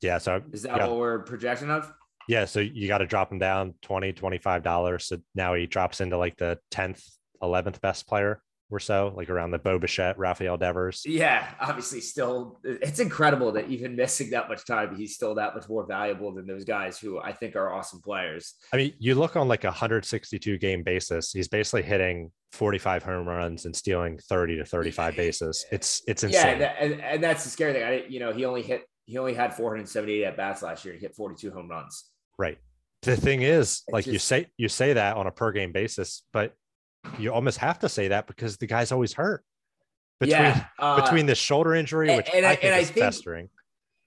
Yeah. So is that what we're projecting of? Yeah. So you got to drop him down 20 $25. So now he drops into like the 10th 11th best player or so, like around the Bo Bichette, Rafael Devers. Yeah, obviously, still, it's incredible that even missing that much time, he's still that much more valuable than those guys who I think are awesome players. I mean, you look on like a 162 game basis, he's basically hitting 45 home runs and stealing 30 to 35 bases. It's it's insane. Yeah, and, and that's the scary thing. I, you know, he only hit he only had 478 at bats last year. He hit 42 home runs. Right. The thing is, it's like just, you say, you say that on a per game basis, but you almost have to say that because the guy's always hurt. Between yeah, uh, between the shoulder injury, which and, and I think and is I think, festering.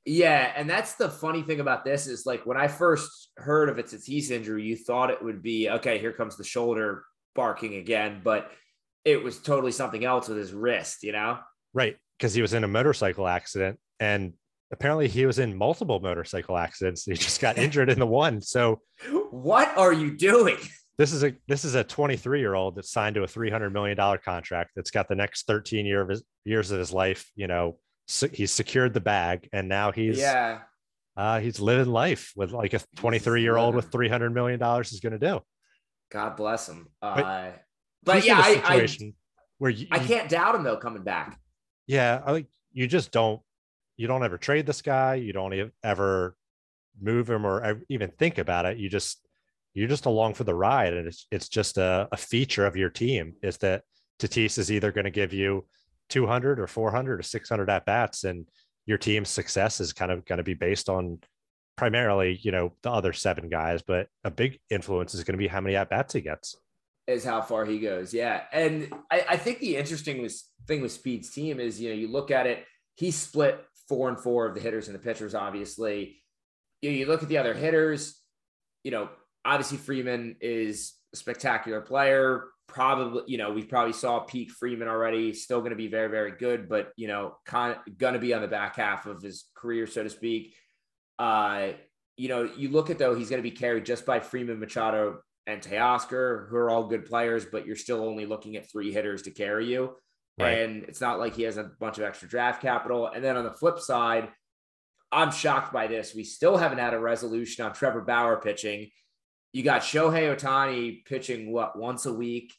Yeah, and that's the funny thing about this is like when I first heard of it's a Tatis injury, you thought it would be okay. Here comes the shoulder barking again, but it was totally something else with his wrist. You know, right? Because he was in a motorcycle accident, and apparently he was in multiple motorcycle accidents. He just got injured in the one. So, what are you doing? This is a this is a 23 year old that's signed to a 300 million dollar contract that's got the next 13 year of his, years of his life you know so he's secured the bag and now he's yeah. uh, he's living life with like a 23 year old with 300 million dollars is going to do. God bless him. Uh, but, but yeah I, I, where you, I can't doubt him though coming back. Yeah I like you just don't you don't ever trade this guy. You don't ever move him or even think about it. You just you're just along for the ride and it's it's just a, a feature of your team is that Tatis is either going to give you 200 or 400 or 600 at bats and your team's success is kind of going to be based on primarily you know the other seven guys but a big influence is going to be how many at bats he gets. Is how far he goes yeah. And I, I think the interesting thing with speed's team is you know you look at it he split four and four of the hitters and the pitchers obviously. You, you look at the other hitters you know obviously Freeman is a spectacular player. Probably, you know, we probably saw peak Freeman already. Still going to be very, very good, but you know, kind of going to be on the back half of his career, so to speak. Uh, you know, you look at though, he's going to be carried just by Freeman, Machado, and Teoscar, who are all good players, but you're still only looking at three hitters to carry you. Right. And it's not like he has a bunch of extra draft capital. And then on the flip side, I'm shocked by this. We still haven't had a resolution on Trevor Bauer pitching. You got Shohei Ohtani pitching what once a week,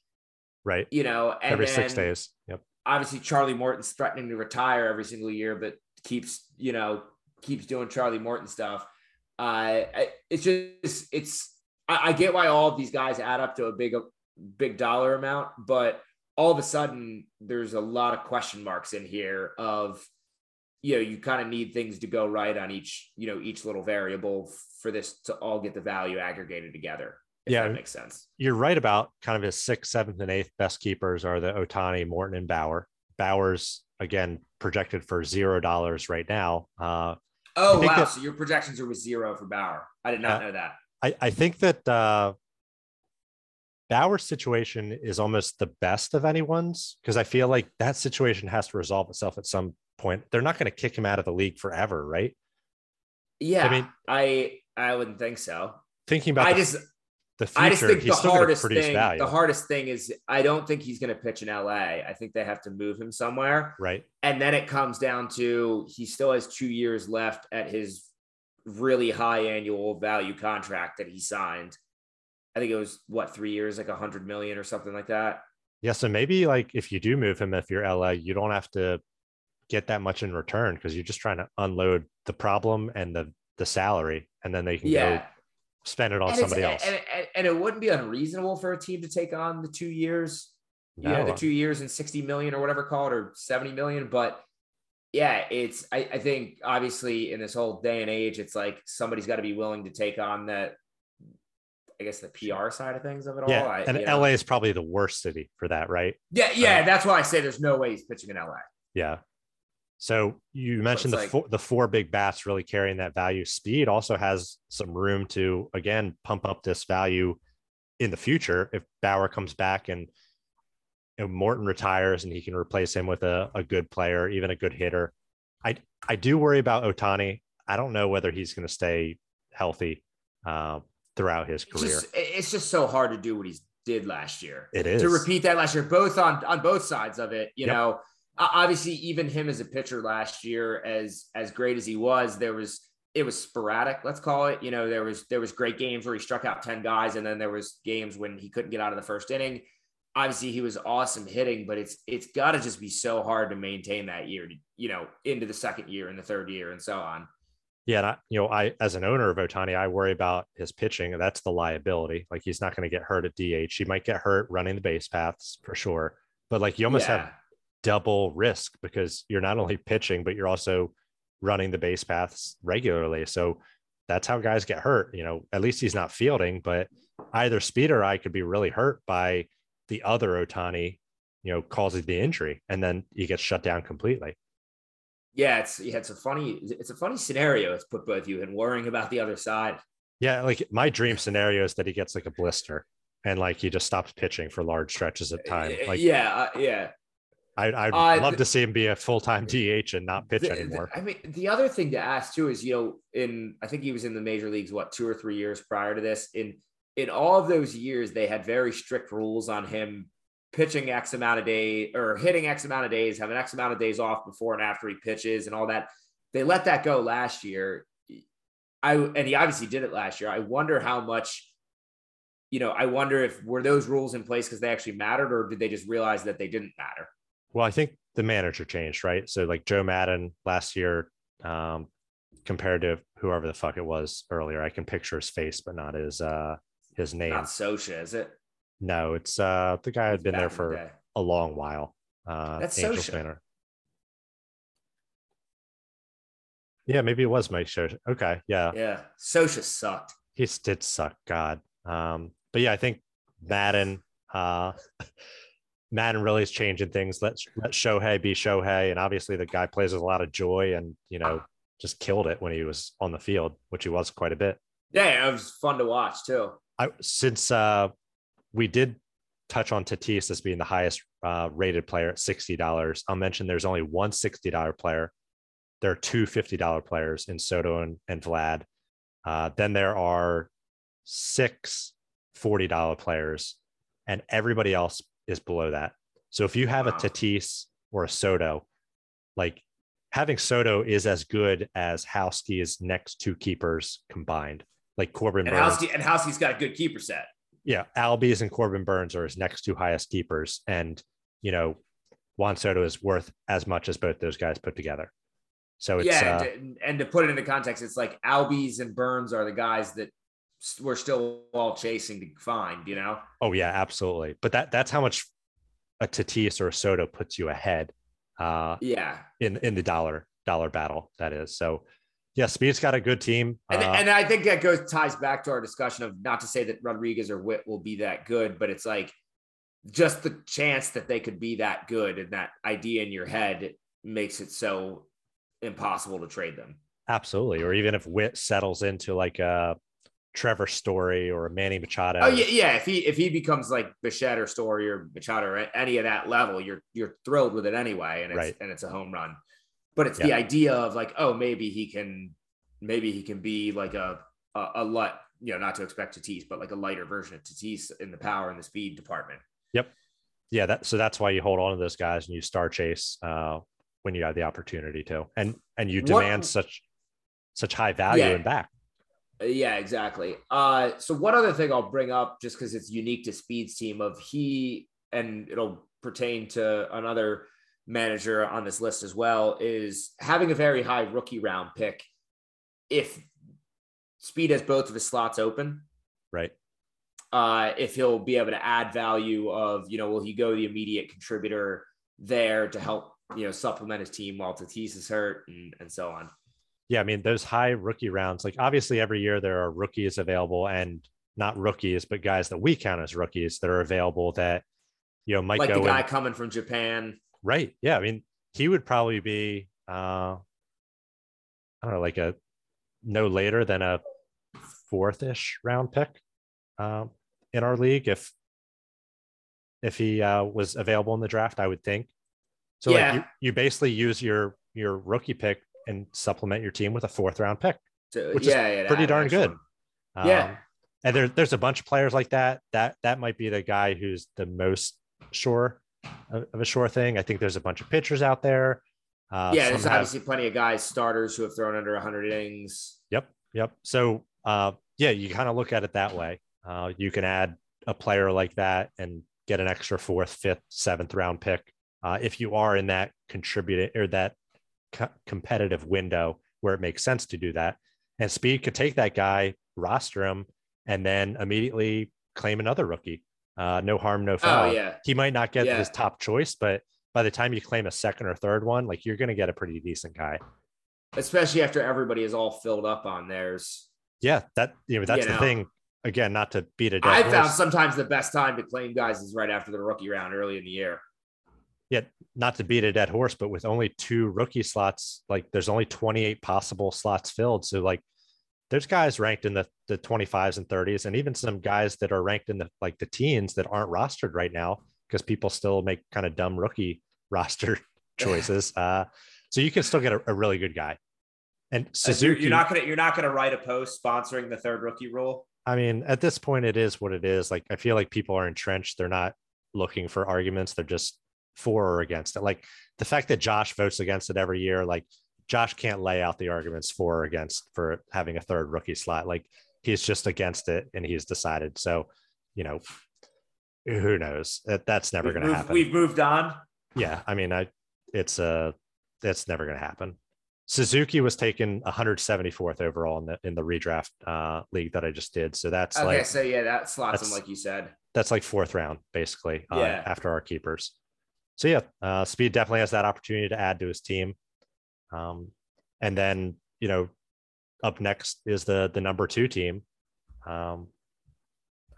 right? You know, every six days. Yep. Obviously, Charlie Morton's threatening to retire every single year, but keeps you know keeps doing Charlie Morton stuff. Uh, it's just it's I, I get why all of these guys add up to a big big dollar amount, but all of a sudden there's a lot of question marks in here of you know you kind of need things to go right on each you know each little variable for this to all get the value aggregated together yeah that makes sense. you're right about kind of his sixth seventh and eighth best keepers are the Ohtani, morton and bauer. Bauer's again projected for zero dollars right now uh oh wow that, so your projections are with zero for bauer. I did not uh, know that. I, I think that uh Bauer's situation is almost the best of anyone's because I feel like that situation has to resolve itself at some point. They're not going to kick him out of the league forever, right? Yeah, I mean, I I wouldn't think so. Thinking about I the, just the future, I just think the hardest thing value. the hardest thing is I don't think he's going to pitch in LA. I think they have to move him somewhere, right? And then it comes down to he still has two years left at his really high annual value contract that he signed. I think it was what three years, like a hundred million or something like that. Yeah, so maybe like if you do move him, if you're LA, you don't have to get that much in return because you're just trying to unload the problem and the the salary, and then they can yeah. go spend it on and somebody else. And, and, and, it wouldn't be unreasonable for a team to take on the two years, no. yeah, the two years and 60 million or whatever called or 70 million. But yeah, it's I, I think obviously in this whole day and age, it's like somebody's got to be willing to take on that I guess the PR side of things of it yeah, all. I, and LA know. is probably the worst city for that, right? Yeah, yeah. Um, that's why I say there's no way he's pitching in LA. Yeah. So you mentioned the like, four, the four big bats really carrying that value. Speed also has some room to again pump up this value in the future if Bauer comes back and you know, Morton retires and he can replace him with a, a good player, even a good hitter. I I do worry about Ohtani. I don't know whether he's going to stay healthy uh, throughout his career. It's just, it's just so hard to do what he did last year. It is to repeat that last year, both on on both sides of it. You yep. know, obviously even him as a pitcher last year as as great as he was there was it was sporadic let's call it you know there was there was great games where he struck out 10 guys and then there was games when he couldn't get out of the first inning obviously he was awesome hitting but it's it's got to just be so hard to maintain that year you know into the second year and the third year and so on yeah, I, you know, I as an owner of Ohtani, I worry about his pitching. That's the liability. Like he's not going to get hurt at DH. He might get hurt running the base paths for sure. But like you almost yeah. have double risk because you're not only pitching, but you're also running the base paths regularly. So that's how guys get hurt. You know, at least he's not fielding, but either Speed or I could be really hurt by the other Ohtani, you know, causing the injury, and then he gets shut down completely. Yeah, it's yeah, it's a funny it's a funny scenario. It's put both you and worrying about the other side. Yeah, like my dream scenario is that he gets like a blister and like he just stops pitching for large stretches of time. Like yeah, uh, yeah. I, I'd uh, love to see him be a full time DH and not pitch the, anymore. The, I mean, the other thing to ask too is, you know, in I think he was in the major leagues what two or three years prior to this. In in all of those years, they had very strict rules on him pitching X amount of days or hitting X amount of days, having X amount of days off before and after he pitches, and all that. They let that go last year. I and he obviously did it last year. I wonder how much you know, I wonder if were those rules in place because they actually mattered, or did they just realize that they didn't matter? Well, I think the manager changed, right? So like Joe Maddon last year, um, compared to whoever the fuck it was earlier, I can picture his face, but not his uh his name. Not Scioscia, is it? No, it's uh the guy had been there for the a long while. Uh that's Scioscia. Yeah, maybe it was Mike Scioscia. Okay, yeah. Yeah. Scioscia sucked. He did suck, God. Um, but yeah, I think Maddon. uh Maddon really is changing things. Let let Shohei be Shohei, and obviously the guy plays with a lot of joy, and you know just killed it when he was on the field, which he was quite a bit. Yeah, it was fun to watch too. I since uh, we did touch on Tatis as being the highest uh, rated player at sixty dollars. I'll mention there's only one sixty dollar player. There are two $50 players in Soto and, and Vlad. Uh, then there are six $40 players, and everybody else is below that. So if you have wow. a Tatis or a Soto, like having Soto is as good as Houseke's next two keepers combined. Like Corbin and Burnes. Houskey, and Houseke's got a good keeper set. Yeah. Albies and Corbin Burnes are his next two highest keepers. And, you know, Juan Soto is worth as much as both those guys put together. So it's yeah, uh, and, to, and, to, put it into context, it's like Albies and Burnes are the guys that we're still all chasing to find, you know? Oh yeah, absolutely. But that that's how much a Tatis or a Soto puts you ahead. Uh, yeah, in in the dollar dollar battle that is. So yeah, Speed's got a good team, and, uh, and I think that goes ties back to our discussion of not to say that Rodriguez or Witt will be that good, but it's like just the chance that they could be that good and that idea in your head makes it so impossible to trade them. Absolutely. Or even if Witt settles into like a Trevor Story or Manny Machado. Oh yeah, yeah. If he if he becomes like Bichette or Story or Machado or any of that level, you're you're thrilled with it anyway, and it's right. and it's a home run. But it's yeah. the idea of like, oh, maybe he can, maybe he can be like a a, a light, you know, not to expect Tatis, but like a lighter version of Tatis in the power and the speed department. Yep. Yeah. That so that's why you hold on to those guys and you star chase uh, when you have the opportunity to, and and you demand what, such such high value yeah. and back. Yeah, exactly. Uh, so one other thing I'll bring up, just because it's unique to Speed's team, of he and it'll pertain to another manager on this list as well, is having a very high rookie round pick. If Speed has both of his slots open, right? Uh, if he'll be able to add value of, you know, will he go the immediate contributor there to help, you know, supplement his team while Tatis is hurt and, and so on yeah, I mean, those high rookie rounds, like obviously every year there are rookies available and not rookies, but guys that we count as rookies that are available that, you know, might like go the guy in. coming from Japan. Right. Yeah. I mean, he would probably be, uh, I don't know, like a no later than a fourth ish round pick um, in our league if if he uh, was available in the draft, I would think. So yeah. like you, you basically use your your rookie pick and supplement your team with a fourth round pick, so, which yeah, is yeah, pretty darn good. Um, yeah. And there, there's a bunch of players like that. That that might be the guy who's the most sure of, a sure thing. I think there's a bunch of pitchers out there. Uh, yeah, there's have, obviously plenty of guys, starters who have thrown under 100 innings. Yep, yep. So, uh, yeah, you kind of look at it that way. Uh, you can add a player like that and get an extra fourth, fifth, seventh round pick uh, if you are in that contributing or that co- competitive window where it makes sense to do that. And Speed could take that guy, roster him, and then immediately claim another rookie. Uh, no harm, no foul. Oh, yeah. He might not get yeah. his top choice, but by the time you claim a second or third one, like you're going to get a pretty decent guy. Especially after everybody is all filled up on theirs. Yeah, that you know that's you the know. thing. Again, not to beat a dead I horse. found sometimes the best time to claim guys is right after the rookie round, early in the year yet not to beat a dead horse, but with only two rookie slots, like there's only 28 possible slots filled. So like there's guys ranked in the, the 25s and 30s, and even some guys that are ranked in the like the teens that aren't rostered right now because people still make kind of dumb rookie roster choices. uh, so you can still get a, a really good guy. And Suzuki, you're not gonna you're not gonna write a post sponsoring the third rookie rule. I mean, at this point, it is what it is. Like I feel like people are entrenched. They're not looking for arguments. They're just for or against it. Like the fact that Josh votes against it every year, like Josh can't lay out the arguments for or against for having a third rookie slot. Like he's just against it and he's decided. So, you know, who knows? That that's never going to happen. We've moved on. Yeah, I mean, I it's a uh, that's never going to happen. Suzuki was taken 174th overall in the in the redraft uh, league that I just did. So that's okay. Like, so yeah, that slots him like you said. That's like fourth round, basically. Uh, yeah. After our keepers so yeah, uh, Speed definitely has that opportunity to add to his team. Um, and then you know, up next is the the number two team. Um,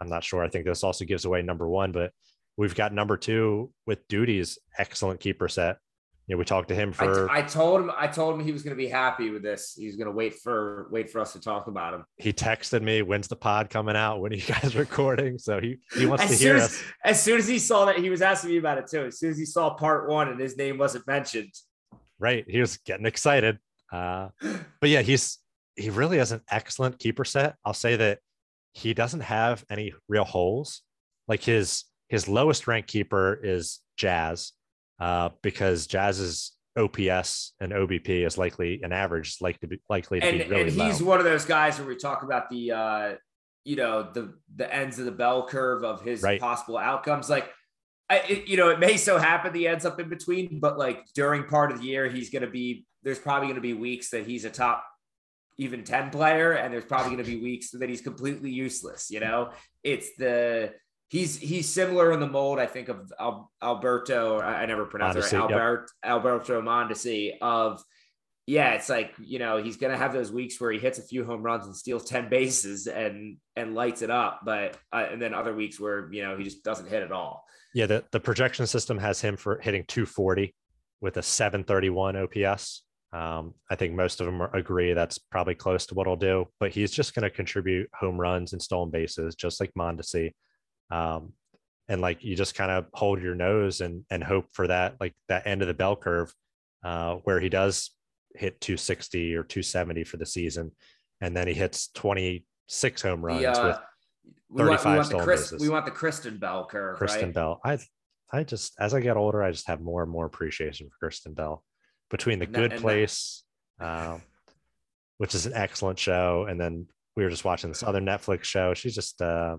I'm not sure. I think this also gives away number one, but we've got number two with Duty's excellent keeper set you know, we talked to him for. I, I told him, I told him he was going to be happy with this. He's going to wait for wait for us to talk about him. He texted me, "When's the pod coming out? When are you guys recording?" So he he wants as to hear as, us. As soon as he saw that, he was asking me about it too. As soon as he saw part one and his name wasn't mentioned, right? He was getting excited. Uh, but yeah, he's he really has an excellent keeper set. I'll say that he doesn't have any real holes. Like his his lowest ranked keeper is Jazz, uh, because Jazz's OPS and OBP is likely an average is likely to be likely to and, be really and he's low. one of those guys where we talk about the uh, you know the the ends of the bell curve of his Right. possible outcomes. Like, I, it, you know, it may so happen he ends up in between, but like during part of the year, he's going to be. There's probably going to be weeks that he's a top even 10 player and there's probably going to be weeks that he's completely useless you know it's the he's he's similar in the mold i think of Al, alberto I, I never pronounce it Mondesi, right yep. alberto mondesi of yeah it's like you know he's going to have those weeks where he hits a few home runs and steals 10 bases and and lights it up but uh, and then other weeks where you know he just doesn't hit at all Yeah, the, the projection system has him for hitting 240 with a 731 OPS. Um, I think most of them agree that's probably close to what he'll do, but he's just going to contribute home runs and stolen bases, just like Mondesi. Um, and like you just kind of hold your nose and and hope for that, like that end of the bell curve, uh, where he does hit 260 or 270 for the season, and then he hits 26 home runs the, uh, with we want, we 35 want the stolen Chris, bases. we want the kristen bell curve Kristen right? Bell. I I just as I get older, I just have more and more appreciation for Kristen Bell. Between the And Good and Place, um, which is an excellent show, and then we were just watching this other Netflix show. She's just uh,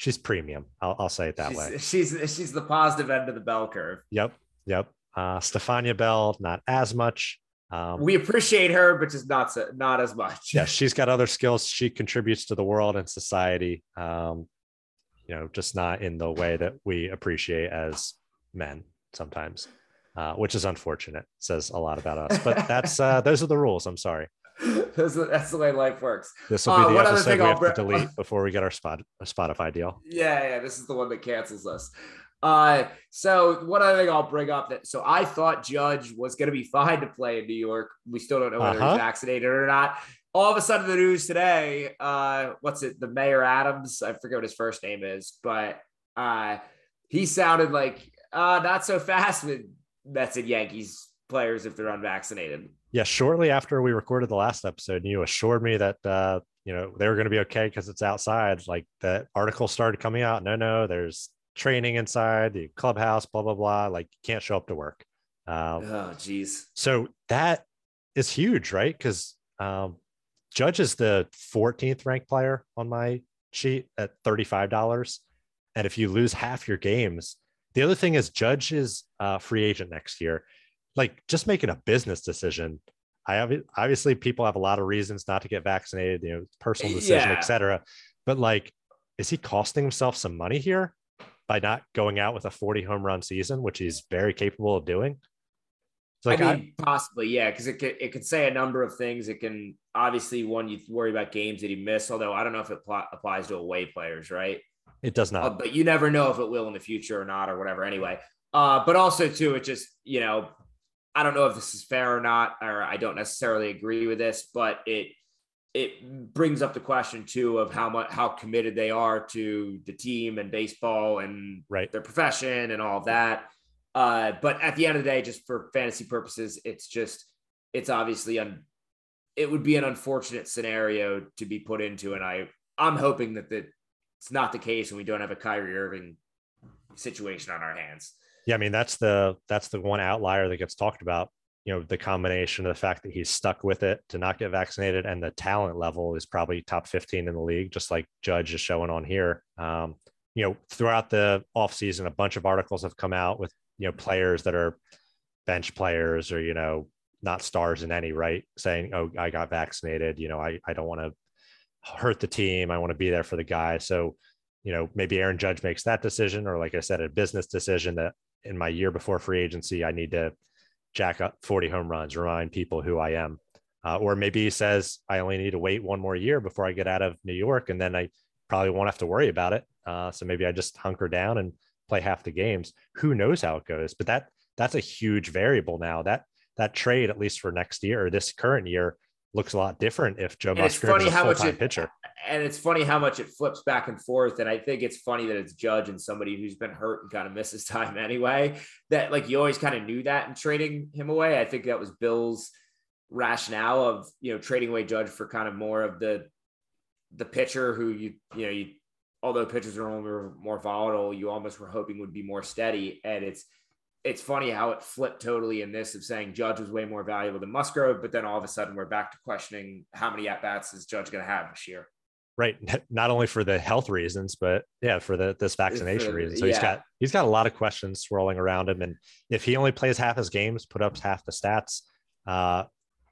she's premium. I'll, I'll say it that she's, way. she's she's the positive end of the bell curve Yep, yep. Uh, Stefania Bell, not as much. Um, we appreciate her, but just not so, not as much. yeah, she's got other skills. She contributes to the world and society. Um, you know, just not in the way that we appreciate as men sometimes, uh, which is unfortunate. Says a lot about us. But that's uh, those are the rules. I'm sorry. that's, the, that's the way life works. This will Uh, be the one other episode thing we I'll have to delete before we get our spot a Spotify deal. Yeah, yeah, this is the one that cancels us. Uh, so one other thing I'll bring up that so I thought Judge was going to be fine to play in New York. We still don't know whether Uh-huh. he's vaccinated or not. All of a sudden, the news today, uh, what's it? The Mayor Adams, I forget what his first name is, but uh, he sounded like uh, not so fast with Mets and Yankees players if they're unvaccinated. Yeah, shortly after we recorded the last episode, you assured me that uh, you know they were going to be okay because it's outside. Like that article started coming out. No, no, there's training inside the clubhouse. Blah blah blah. Like you can't show up to work. Um, Oh, geez. so that is huge, right? Because um, Judge is the 14th ranked player on my sheet at $35. And if you lose half your games, the other thing is Judge is uh, free agent next year. Like just making a business decision. I obvi- obviously people have a lot of reasons not to get vaccinated, you know, personal decision, Yeah. et cetera. But like, is he costing himself some money here by not going out with a 40 home run season, which he's very capable of doing? It's like I mean, possibly, yeah, because it could it could say a number of things. It can obviously one you worry about games that he missed, although I don't know if it pl- applies to away players, right? it does not. Uh, but you never know if it will in the future or not, or whatever. Anyway, uh, but also too, it just you know, I don't know if this is fair or not, or I don't necessarily agree with this, but it it brings up the question too of how much how committed they are to the team and baseball and Right. their profession and all of that. Uh, but at the end of the day, just for fantasy purposes, it's just it's obviously un, it would be an unfortunate scenario to be put into, and I I'm hoping that the, it's not the case and we don't have a Kyrie Irving situation on our hands. Yeah, I mean that's the that's the one outlier that gets talked about. You know, the combination of the fact that he's stuck with it to not get vaccinated, and the talent level is probably top 15 in the league, just like Judge is showing on here. Um, you know, throughout the offseason, a bunch of articles have come out with you know players that are bench players or you know not stars in any right, saying, "Oh, I got vaccinated. You know, I I don't want to hurt the team. I want to be there for the guy." So, you know, maybe Aaron Judge makes that decision, or like I said, a business decision that in my year before free agency, I need to jack up 40 home runs, remind people who I am. Uh, or maybe he says, I only need to wait one more year before I get out of New York, and then I probably won't have to worry about it. Uh, so maybe I just hunker down and play half the games. Who knows how it goes? But that that's a huge variable now. That that trade, at least for next year or this current year, looks a lot different if Joe And it's funny how much it, pitcher. and it's funny how much it flips back and forth. And I think it's funny that it's Judge and somebody who's been hurt and kind of misses time anyway. That like you always kind of knew that in trading him away. I think that was Bill's rationale of you know trading away Judge for kind of more of the the pitcher who you you know you although pitchers are more, more volatile, you almost were hoping would be more steady. And it's it's funny how it flipped totally in this of saying Judge was way more valuable than Musgrove, but then all of a sudden we're back to questioning how many at bats is Judge going to have this year. Right, not only for the health reasons, but yeah, for the this vaccination reason. So yeah. he's got he's got a lot of questions swirling around him, and if he only plays half his games, put up half the stats, uh,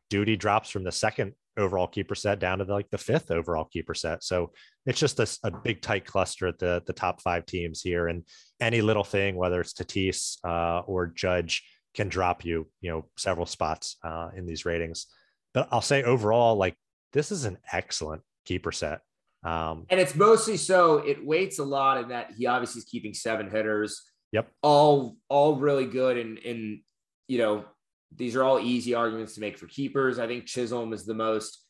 Duty drops from the second overall keeper set down to the, like the fifth overall keeper set. So it's just a, a, big tight cluster at the the top five teams here, and any little thing, whether it's Tatis uh, or Judge, can drop you, you know, several spots uh, in these ratings. But I'll say overall, like this is an excellent keeper set. Um, and it's mostly so it weights a lot in that he obviously is keeping seven hitters. Yep. All all really good and and you know these are all easy arguments to make for keepers. I think Chisholm is the most,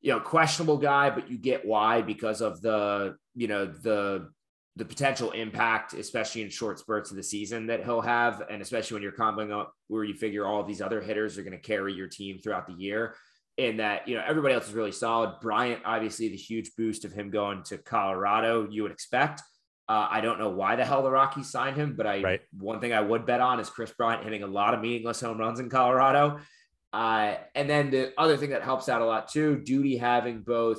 you know, questionable guy, but you get why because of the, you know, the the potential impact, especially in short spurts of the season that he'll have, and especially when you're comboing up where you figure all these other hitters are going to carry your team throughout the year. In that, you know, everybody else is really solid. Bryant, obviously, the huge boost of him going to Colorado, you would expect. Uh, I don't know why the hell the Rockies signed him, but I right. one thing I would bet on is Kris Bryant hitting a lot of meaningless home runs in Colorado. Uh, and then the other thing that helps out a lot too, Duty having both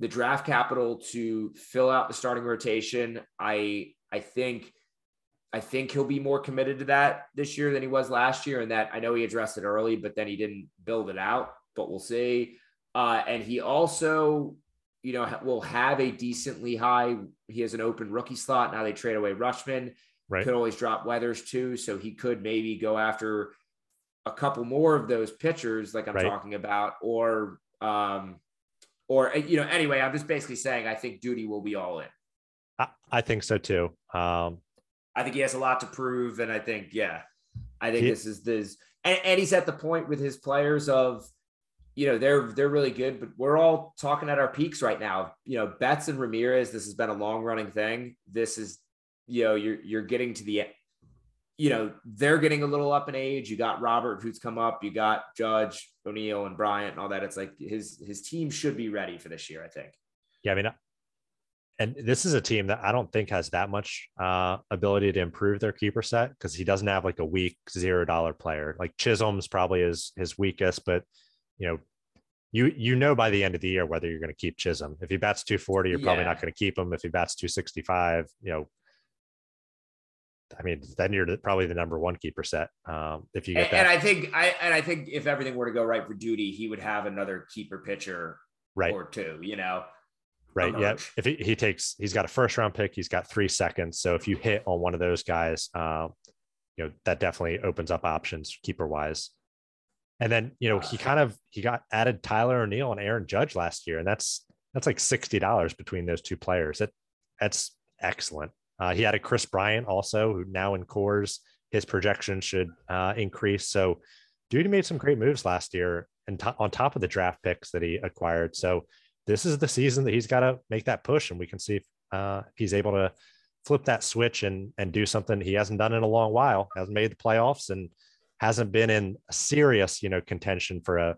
the draft capital to fill out the starting rotation. I I think I think he'll be more committed to that this year than he was last year. And that I know he addressed it early, but then he didn't build it out. But we'll see. Uh, and he also you know, will have a decently high. He has an open rookie slot. Now they trade away Rutschman. Right. Could always drop Weathers too. So he could maybe go after a couple more of those pitchers, like I'm right. talking about, or, um, or, you know, anyway, I'm just basically saying I think Duty will be all in. I, I think so too. Um, I think he has a lot to prove. And I think, yeah, I think he, this is this, and, and he's at the point with his players of, you know they're they're really good, but we're all talking at our peaks right now. You know, Betts and Ramirez. This has been a long running thing. This is, you know, you're you're getting to the, you know, they're getting a little up in age. You got Robert, who's come up. You got Judge, O'Neill, and Bryant, and all that. It's like his his team should be ready for this year. I think. Yeah, I mean, and this is a team that I don't think has that much uh, ability to improve their keeper set because he doesn't have like a weak zero dollar player. Like Chisholm's probably his his weakest, but you know, you you know by the end of the year whether you're going to keep Chisholm. If he bats 240, you're yeah. probably not going to keep him. If he bats 265, you know, I mean, then you're probably the number one keeper set. Um, if you get and, that. And I think I and I think if everything were to go right for duty, he would have another keeper pitcher right. or two, you know. Right. Yeah. If he, he takes he's got a first round pick, he's got three seconds. So if you hit on one of those guys, uh, you know, that definitely opens up options keeper wise. And then, you know, he kind of he got added Tyler O'Neill and Aaron Judge last year, and that's that's like sixty dollars between those two players. That that's excellent. Uh, he had a Kris Bryant also, who now in Coors his projection should uh, increase. So, Duty made some great moves last year, and to- on top of the draft picks that he acquired. So, this is the season that he's got to make that push, and we can see if, uh, if he's able to flip that switch and and do something he hasn't done in a long while. Hasn't made the playoffs, and hasn't been in serious, you know, contention for a,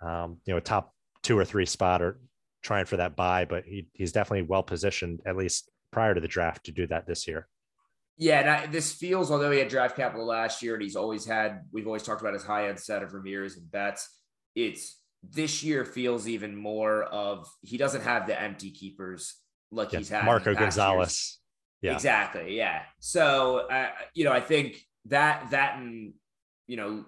um, you know, top two or three spot or trying for that buy, but he, he's definitely well positioned, at least prior to the draft, to do that this year. Yeah, and I, this feels, although he had draft capital last year and he's always had, we've always talked about his high end set of Ramirez and Betts. It's this year feels even more of he doesn't have the empty keepers like yeah, he's had Marco Gonzalez. Years. Yeah, exactly. Yeah. So, uh, you know, I think that that and you know,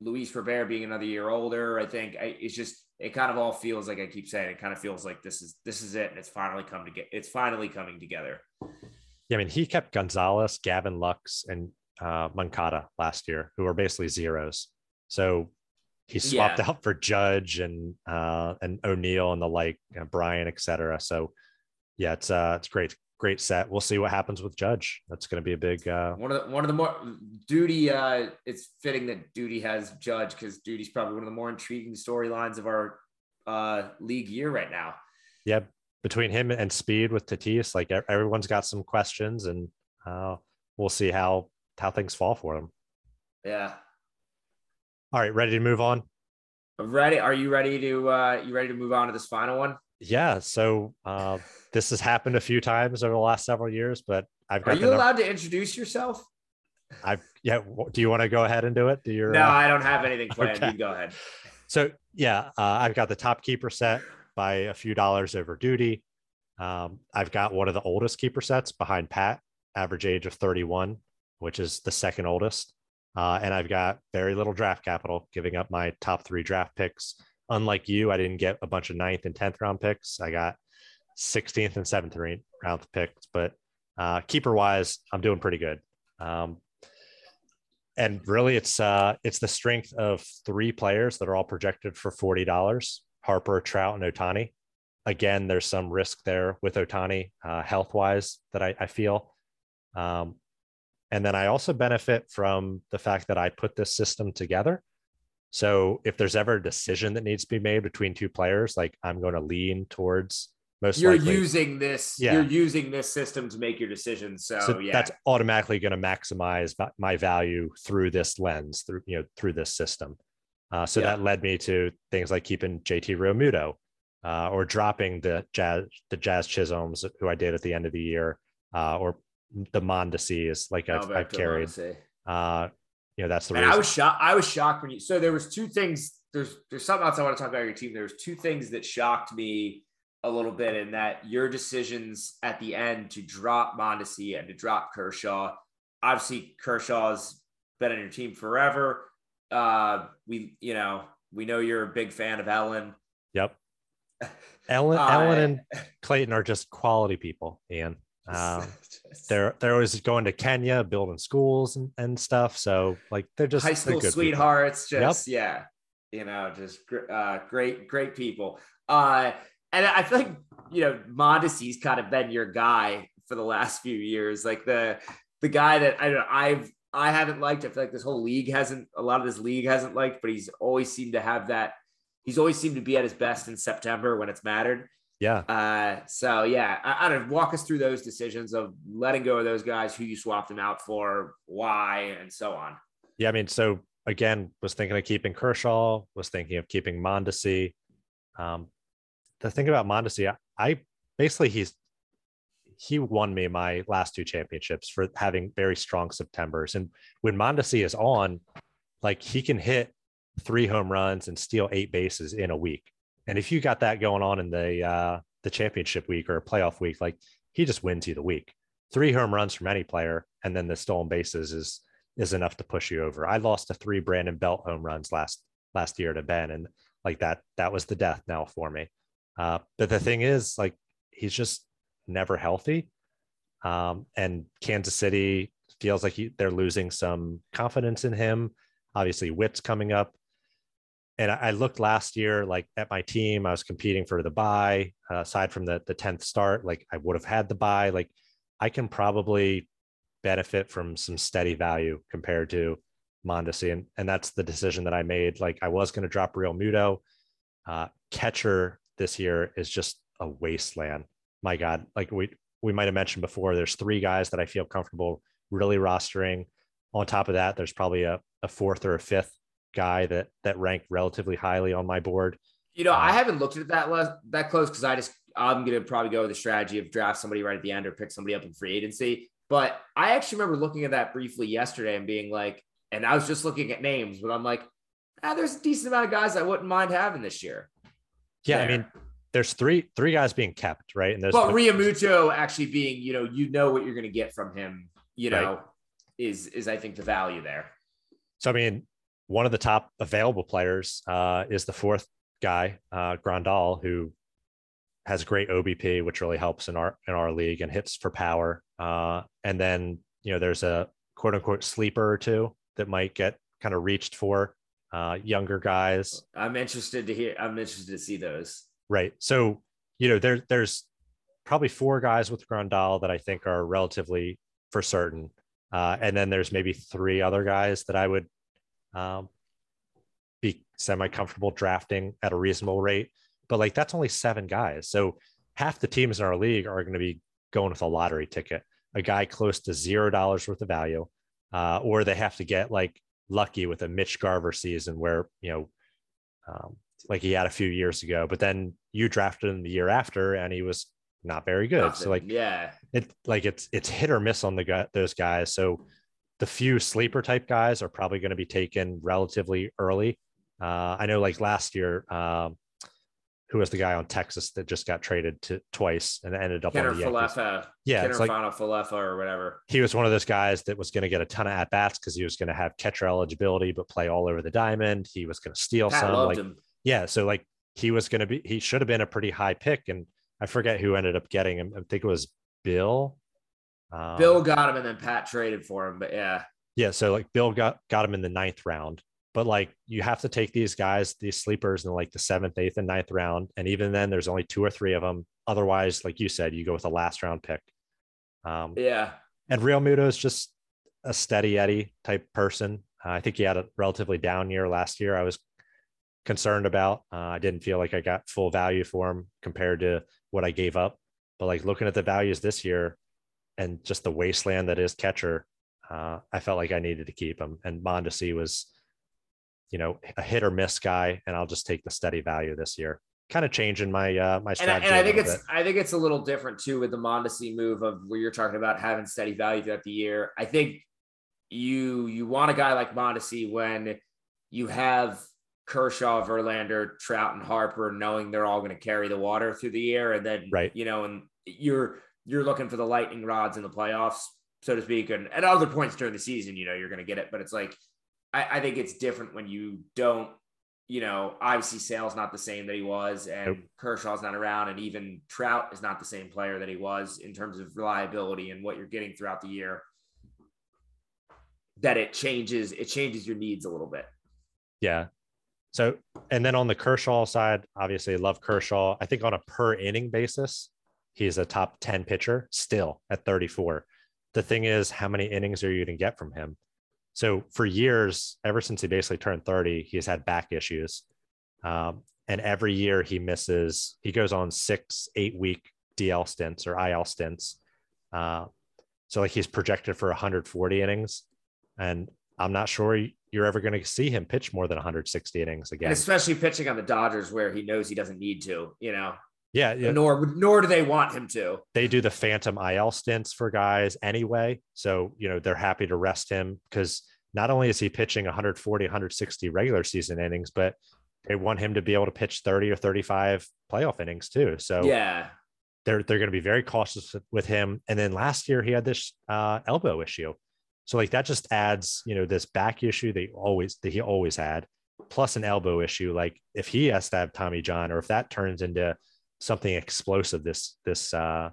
Luis Robert being another year older, I think I, it's just it kind of all feels like I keep saying it kind of feels like this is this is it and it's finally come to get it's finally coming together. Yeah, I mean he kept Gonzalez, Gavin Lux, and uh, Moncada last year, who are basically zeros. So he swapped yeah. out for Judge and uh, and O'Neill and the like, you know, Brian, etc. So yeah, it's uh, it's great great set. We'll see what happens with Judge. That's going to be a big uh... one of the one of the more Duty. Uh, it's fitting that Duty has Judge because Duty's probably one of the more intriguing storylines of our uh, league year right now. Yeah, between him and Speed with Tatis, like everyone's got some questions, and uh, we'll see how how things fall for them. Yeah. All right, ready to move on? Ready? Are you ready to uh you ready to move on to this final one? Yeah. So uh, this has happened a few times over the last several years, but I've got. Are you allowed to introduce yourself? I've yeah. Do you want to go ahead and do it? Do your no? Uh... I don't have anything planned. Okay. You go ahead. So yeah, uh, I've got the top keeper set by a few dollars over duty. Um, I've got one of the oldest keeper sets behind Pat, average age of 31, which is the second oldest. Uh, and I've got very little draft capital, giving up my top three draft picks. Unlike you, I didn't get a bunch of ninth and 10th round picks. I got 16th and 7th round picks, but uh, keeper wise, I'm doing pretty good. Um, and really, it's uh, it's the strength of three players that are all projected for forty dollars: Harper, Trout, and Ohtani. Again, there's some risk there with Ohtani uh, health wise that I, I feel. Um, and then I also benefit from the fact that I put this system together. So if there's ever a decision that needs to be made between two players, like I'm going to lean towards most you're likely, using this yeah. you're using this system to make your decisions so, so yeah that's automatically going to maximize my value through this lens through you know through this system uh, so yeah. that led me to things like keeping jt realmuto uh, or dropping the jazz the jazz chisholms who i did at the end of the year uh, or the mondesi is like i've, I've carried uh, you know that's the reason. i was shocked i was shocked when you so there was two things there's there's something else i want to talk about your team there's two things that shocked me a little bit in that your decisions at the end to drop Mondesi and to drop Kershaw. Obviously, Kershaw's been on your team forever. Uh, we, you know, we know you're a big fan of Ellen. Yep. Ellen, uh, Ellen and Clayton are just quality people, Ian. Um, they're they're always going to Kenya, building schools and, and stuff. So like they're just high school sweethearts. People. Just yep. yeah, you know, just uh, great great people. Uh, and I feel like you know Mondesi's kind of been your guy for the last few years, like the the guy that I don't know I've I haven't liked. I feel like this whole league hasn't a lot of this league hasn't liked, but he's always seemed to have that. He's always seemed to be at his best in September when it's mattered. Yeah. Uh, so yeah, I, I don't know, walk us through those decisions of letting go of those guys, who you swapped them out for, why, and so on. Yeah, I mean, so again, was thinking of keeping Kershaw, was thinking of keeping Mondesi. Um, the thing about Mondesi, I basically he's he won me my last two championships for having very strong Septembers. And when Mondesi is on, like he can hit three home runs and steal eight bases in a week. And if you got that going on in the uh, the championship week or a playoff week, like he just wins you the week. Three home runs from any player, and then the stolen bases is is enough to push you over. I lost to three Brandon Belt home runs last last year to Ben, and like that that was the death knell for me. Uh, but the thing is, like, he's just never healthy. Um, and Kansas City feels like he, they're losing some confidence in him. Obviously, Witt's coming up. And I, I looked last year, like at my team, I was competing for the buy. Uh, aside from the the tenth start, like I would have had the buy. Like I can probably benefit from some steady value compared to Mondesi, and and that's the decision that I made. Like I was going to drop Realmuto. Uh, catcher this year is just a wasteland. My God, like we we might have mentioned before, there's three guys that I feel comfortable really rostering. On top of that, there's probably a, a fourth or a fifth guy that that ranked relatively highly on my board. You know, um, I haven't looked at that less, that close because I just I'm gonna probably go with the strategy of draft somebody right at the end or pick somebody up in free agency. But I actually remember looking at that briefly yesterday and being like, and I was just looking at names, but I'm like, ah, there's a decent amount of guys I wouldn't mind having this year. Yeah, there. I mean, there's three three guys being kept, right? And there's but Realmuto actually being, you know, you know what you're going to get from him, you know, right. is is I think the value there. So I mean, one of the top available players uh, is the fourth guy, uh, Grandal, who has great OBP, which really helps in our in our league and hits for power. Uh, and then you know, there's a quote unquote sleeper or two that might get kind of reached for uh, younger guys. I'm interested to hear. I'm interested to see those. Right. So you know, there there's probably four guys with Grandal that I think are relatively for certain, uh, and then there's maybe three other guys that I would um, be semi comfortable drafting at a reasonable rate. But like that's only seven guys, so half the teams in our league are going to be going with a lottery ticket, a guy close to zero dollars worth of value, uh, or they have to get like lucky with a Mitch Garver season where, you know, um, like he had a few years ago, but then you drafted him the year after and he was not very good. Nothing. So like, yeah, it like it's, it's hit or miss on the guy, those guys. So the few sleeper type guys are probably going to be taken relatively early. Uh, I know like last year, um, who was the guy on Texas that just got traded to twice and ended up Kiner on the Falefa. Yeah, Kiner like, Falefa or whatever. He was one of those guys that was going to get a ton of at bats because he was going to have catcher eligibility, but play all over the diamond. He was going to steal Pat some. Loved like, him. yeah, so like he was going to be. He should have been a pretty high pick, and I forget who ended up getting him. I think it was Bill. Um, Bill got him, and then Pat traded for him. But yeah, yeah. So like Bill got got him in the ninth round, but like you have to take these guys, these sleepers in like the seventh, eighth, and ninth round. And even then, there's only two or three of them. Otherwise, like you said, you go with a last round pick. Um, yeah. And Realmuto is just a steady Eddie type person. Uh, I think he had a relatively down year last year. I was concerned about. Uh, I didn't feel like I got full value for him compared to what I gave up. But like looking at the values this year and just the wasteland that is catcher, uh, I felt like I needed to keep him. And Mondesi was you know, a hit or miss guy, and I'll just take the steady value this year. Kind of changing my uh my strategy. And I, and I think it's bit. I think it's a little different too with the Mondesi move of where you're talking about having steady value throughout the year. I think you you want a guy like Mondesi when you have Kershaw, Verlander, Trout, and Harper, knowing they're all going to carry the water through the year, and then right, you know, and you're you're looking for the lightning rods in the playoffs, so to speak, and at other points during the season, you know, you're going to get it, but it's like I, I think it's different when you don't you know, obviously Sale's not the same that he was, and nope. Kershaw's not around, and even Trout is not the same player that he was in terms of reliability and what you're getting throughout the year. That it changes, it changes your needs a little bit. Yeah. So, and then on the Kershaw side, obviously love Kershaw. I think on a per inning basis, he's a top 10 pitcher still at 34. The thing is, how many innings are you going to get from him? So for years, ever since he basically turned 30, he's had back issues. Um, and every year he misses, he goes on six, eight week DL stints or IL stints. Uh, so like he's projected for 140 innings. And I'm not sure you're ever going to see him pitch more than 160 innings again. And especially pitching on the Dodgers where he knows he doesn't need to, you know. Yeah, yeah. Nor nor do they want him to. They do the phantom IL stints for guys anyway. So, you know, they're happy to rest him because not only is he pitching 140, 160 regular season innings, but they want him to be able to pitch 30 or 35 playoff innings too. So yeah, they're they're going to be very cautious with him. And then last year he had this uh, elbow issue. So like that just adds, you know, this back issue that always that he always had, plus an elbow issue. Like if he has to have Tommy John, or if that turns into something explosive this this uh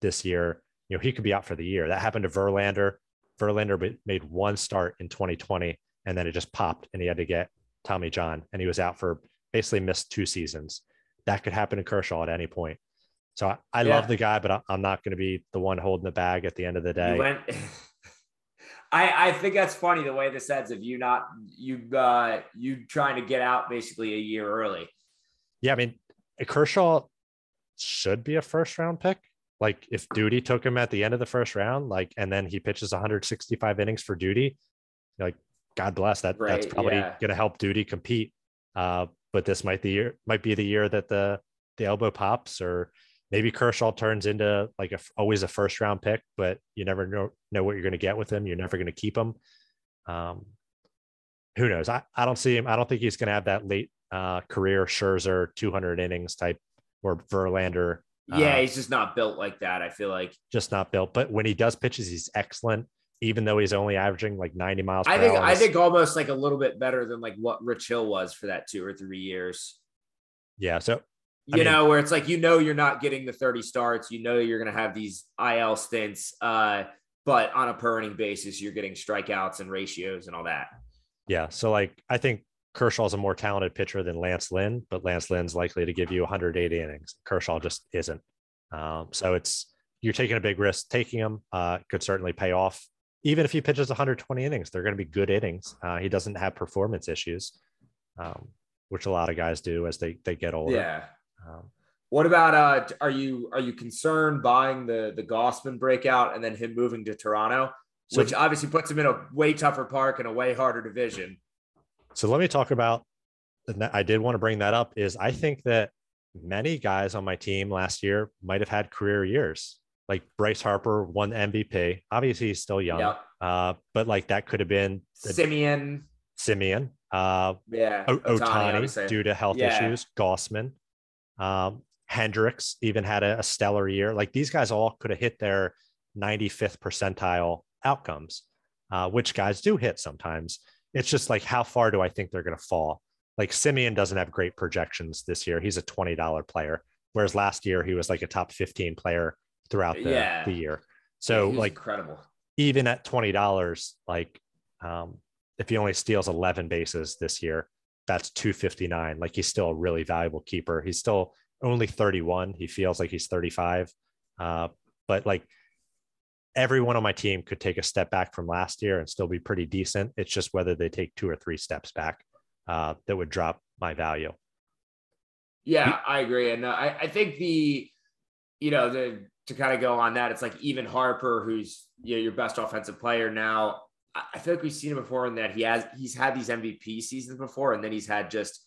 this year, you know, he could be out for the year. That happened to Verlander. Verlander made one start in 2020 and then it just popped and he had to get Tommy John and he was out for basically missed two seasons. That could happen to Kershaw at any point. So I, I yeah. love the guy, but I'm not going to be the one holding the bag at the end of the day. Went, I, I think that's funny the way this ends of you not you uh you trying to get out basically a year early. Yeah, I mean Kershaw should be a first round pick. Like if Duty took him at the end of the first round, like and then he pitches 165 innings for Duty, like God bless that. Right, that's probably yeah. going to help Duty compete. Uh, but this might the year might be the year that the the elbow pops, or maybe Kershaw turns into like a always a first round pick, but you never know know what you're going to get with him. You're never going to keep him. Um, who knows? I, I don't see him. I don't think he's going to have that late uh, career Scherzer 200 innings type or Verlander yeah, uh, he's just not built like that. I feel like just not built. But when he does pitches, he's excellent. Even though he's only averaging like 90 miles. I think I think almost like a little bit better than like what Rich Hill was for that two or three years. Yeah. So you I mean, know, where it's like you know you're not getting the 30 starts, you know you're gonna have these IL stints, uh, but on a per inning basis, you're getting strikeouts and ratios and all that. Yeah. So like I think Kershaw's a more talented pitcher than Lance Lynn, but Lance Lynn's likely to give you 180 innings. Kershaw just isn't. Um, so it's you're taking a big risk. Taking him uh, could certainly pay off. Even if he pitches 120 innings, they're going to be good innings. Uh, he doesn't have performance issues, um, which a lot of guys do as they they get older. Yeah. Um, what about uh? Are you are you concerned buying the the Gausman breakout and then him moving to Toronto? so, which obviously puts him in a way tougher park and a way harder division. So let me talk about. I did want to bring that up. Is I think that many guys on my team last year might have had career years. Like Bryce Harper won MVP. Obviously, he's still young, yep. uh, but like that could have been the, Simeon. Semien. Uh, yeah. O- Ohtani due to health yeah. issues. Gausman. Um, Hendriks even had a, a stellar year. Like these guys all could have hit their 95th percentile outcomes, uh, which guys do hit sometimes. It's just like, how far do I think they're going to fall? Like Simeon doesn't have great projections this year. He's a $20 player, whereas last year he was like a top 15 player throughout the, yeah. the year. So like incredible. Even at $20, like um, if he only steals 11 bases this year, that's 259. Like he's still a really valuable keeper. He's still only 31. He feels like he's 35. Uh, but like everyone on my team could take a step back from last year and still be pretty decent. It's just whether they take two or three steps back uh, that would drop my value. Yeah, I agree. And uh, I, I think the, you know, the, to kind of go on that, it's like even Harper, who's you know, your best offensive player now. I feel like we've seen him before in that he has he's had these MVP seasons before, and then he's had just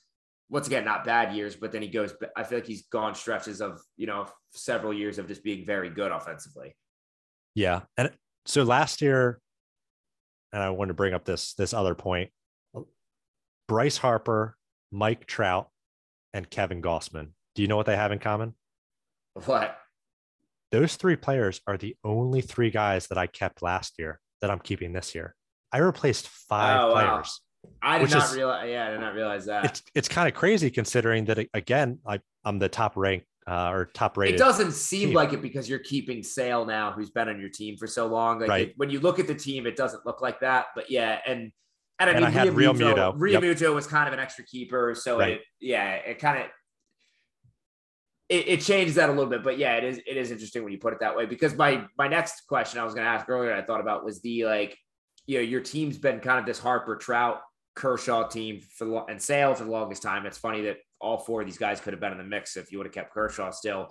once again, not bad years, but then he goes, I feel like he's gone stretches of, you know, several years of just being very good offensively. Yeah. And so last year, and I want to bring up this, this other point, Bryce Harper, Mike Trout, and Kevin Gausman. Do you know what they have in common? What? Those three players are the only three guys that I kept last year that I'm keeping this year. I replaced five oh, players. Wow. I did not is, realize. Yeah, I did not realize that. It's it's kind of crazy considering that again, I I'm the top ranked uh, or top rated. It doesn't seem team. like it because you're keeping Sale now, who's been on your team for so long. Like right. it, when you look at the team, it doesn't look like that. But yeah, and and I and mean, I had Realmuto. Realmuto yep. was kind of an extra keeper, so right. it yeah, it kind of it, it, changes that a little bit. But yeah, it is it is interesting when you put it that way. Because my my next question I was going to ask earlier, I thought about was the like you know your team's been kind of this Harper Trout Kershaw team for the, and Sale for the longest time. It's funny that all four of these guys could have been in the mix if you would have kept Kershaw still.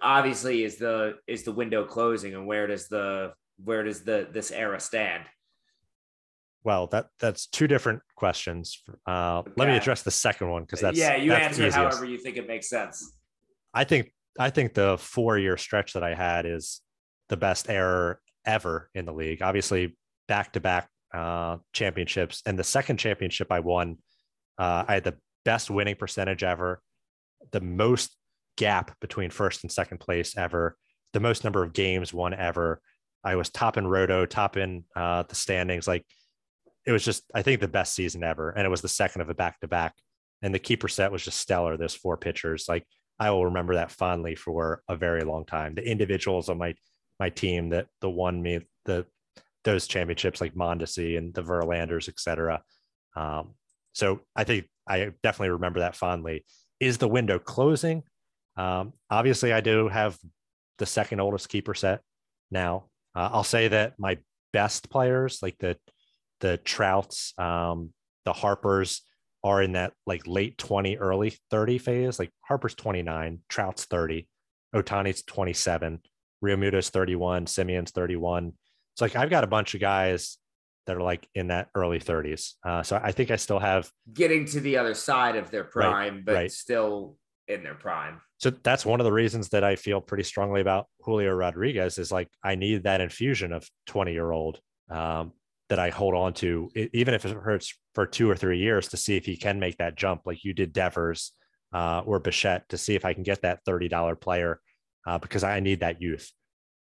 Obviously, is the is the window closing, and where does the where does the this era stand? Well, that that's two different questions. Uh, okay. Let me address the second one because that's yeah. You that's answer however you think it makes sense. I think I think the four year stretch that I had is the best error ever in the league. Obviously, back to back uh, championships. And the second championship I won, uh, I had the best winning percentage ever, the most gap between first and second place ever, the most number of games won ever. I was top in roto, top in uh, the standings. Like it was just, I think, the best season ever. And it was the second of a back to back. And the keeper set was just stellar. Those four pitchers. Like I will remember that fondly for a very long time. The individuals on my my team that the won me the those championships like Mondesi and the Verlanders, et cetera. Um, so I think I definitely remember that fondly. Is the window closing? Um, obviously, I do have the second oldest keeper set now. Uh, I'll say that my best players, like the the Trouts, um, the Harpers, are in that like late 20, early 30 phase. Like Harper's 29, Trout's 30, Ohtani's 27, Realmuto's 31, Semien's 31, it's like I've got a bunch of guys that are like in that early 30s. Uh, so I think I still have getting to the other side of their prime, right, but right. still in their prime. So that's one of the reasons that I feel pretty strongly about Julio Rodriguez is like I need that infusion of 20 year old um, that I hold on to, even if it hurts for two or three years to see if he can make that jump like you did Devers uh, or Bichette to see if I can get that $30 player uh, because I need that youth.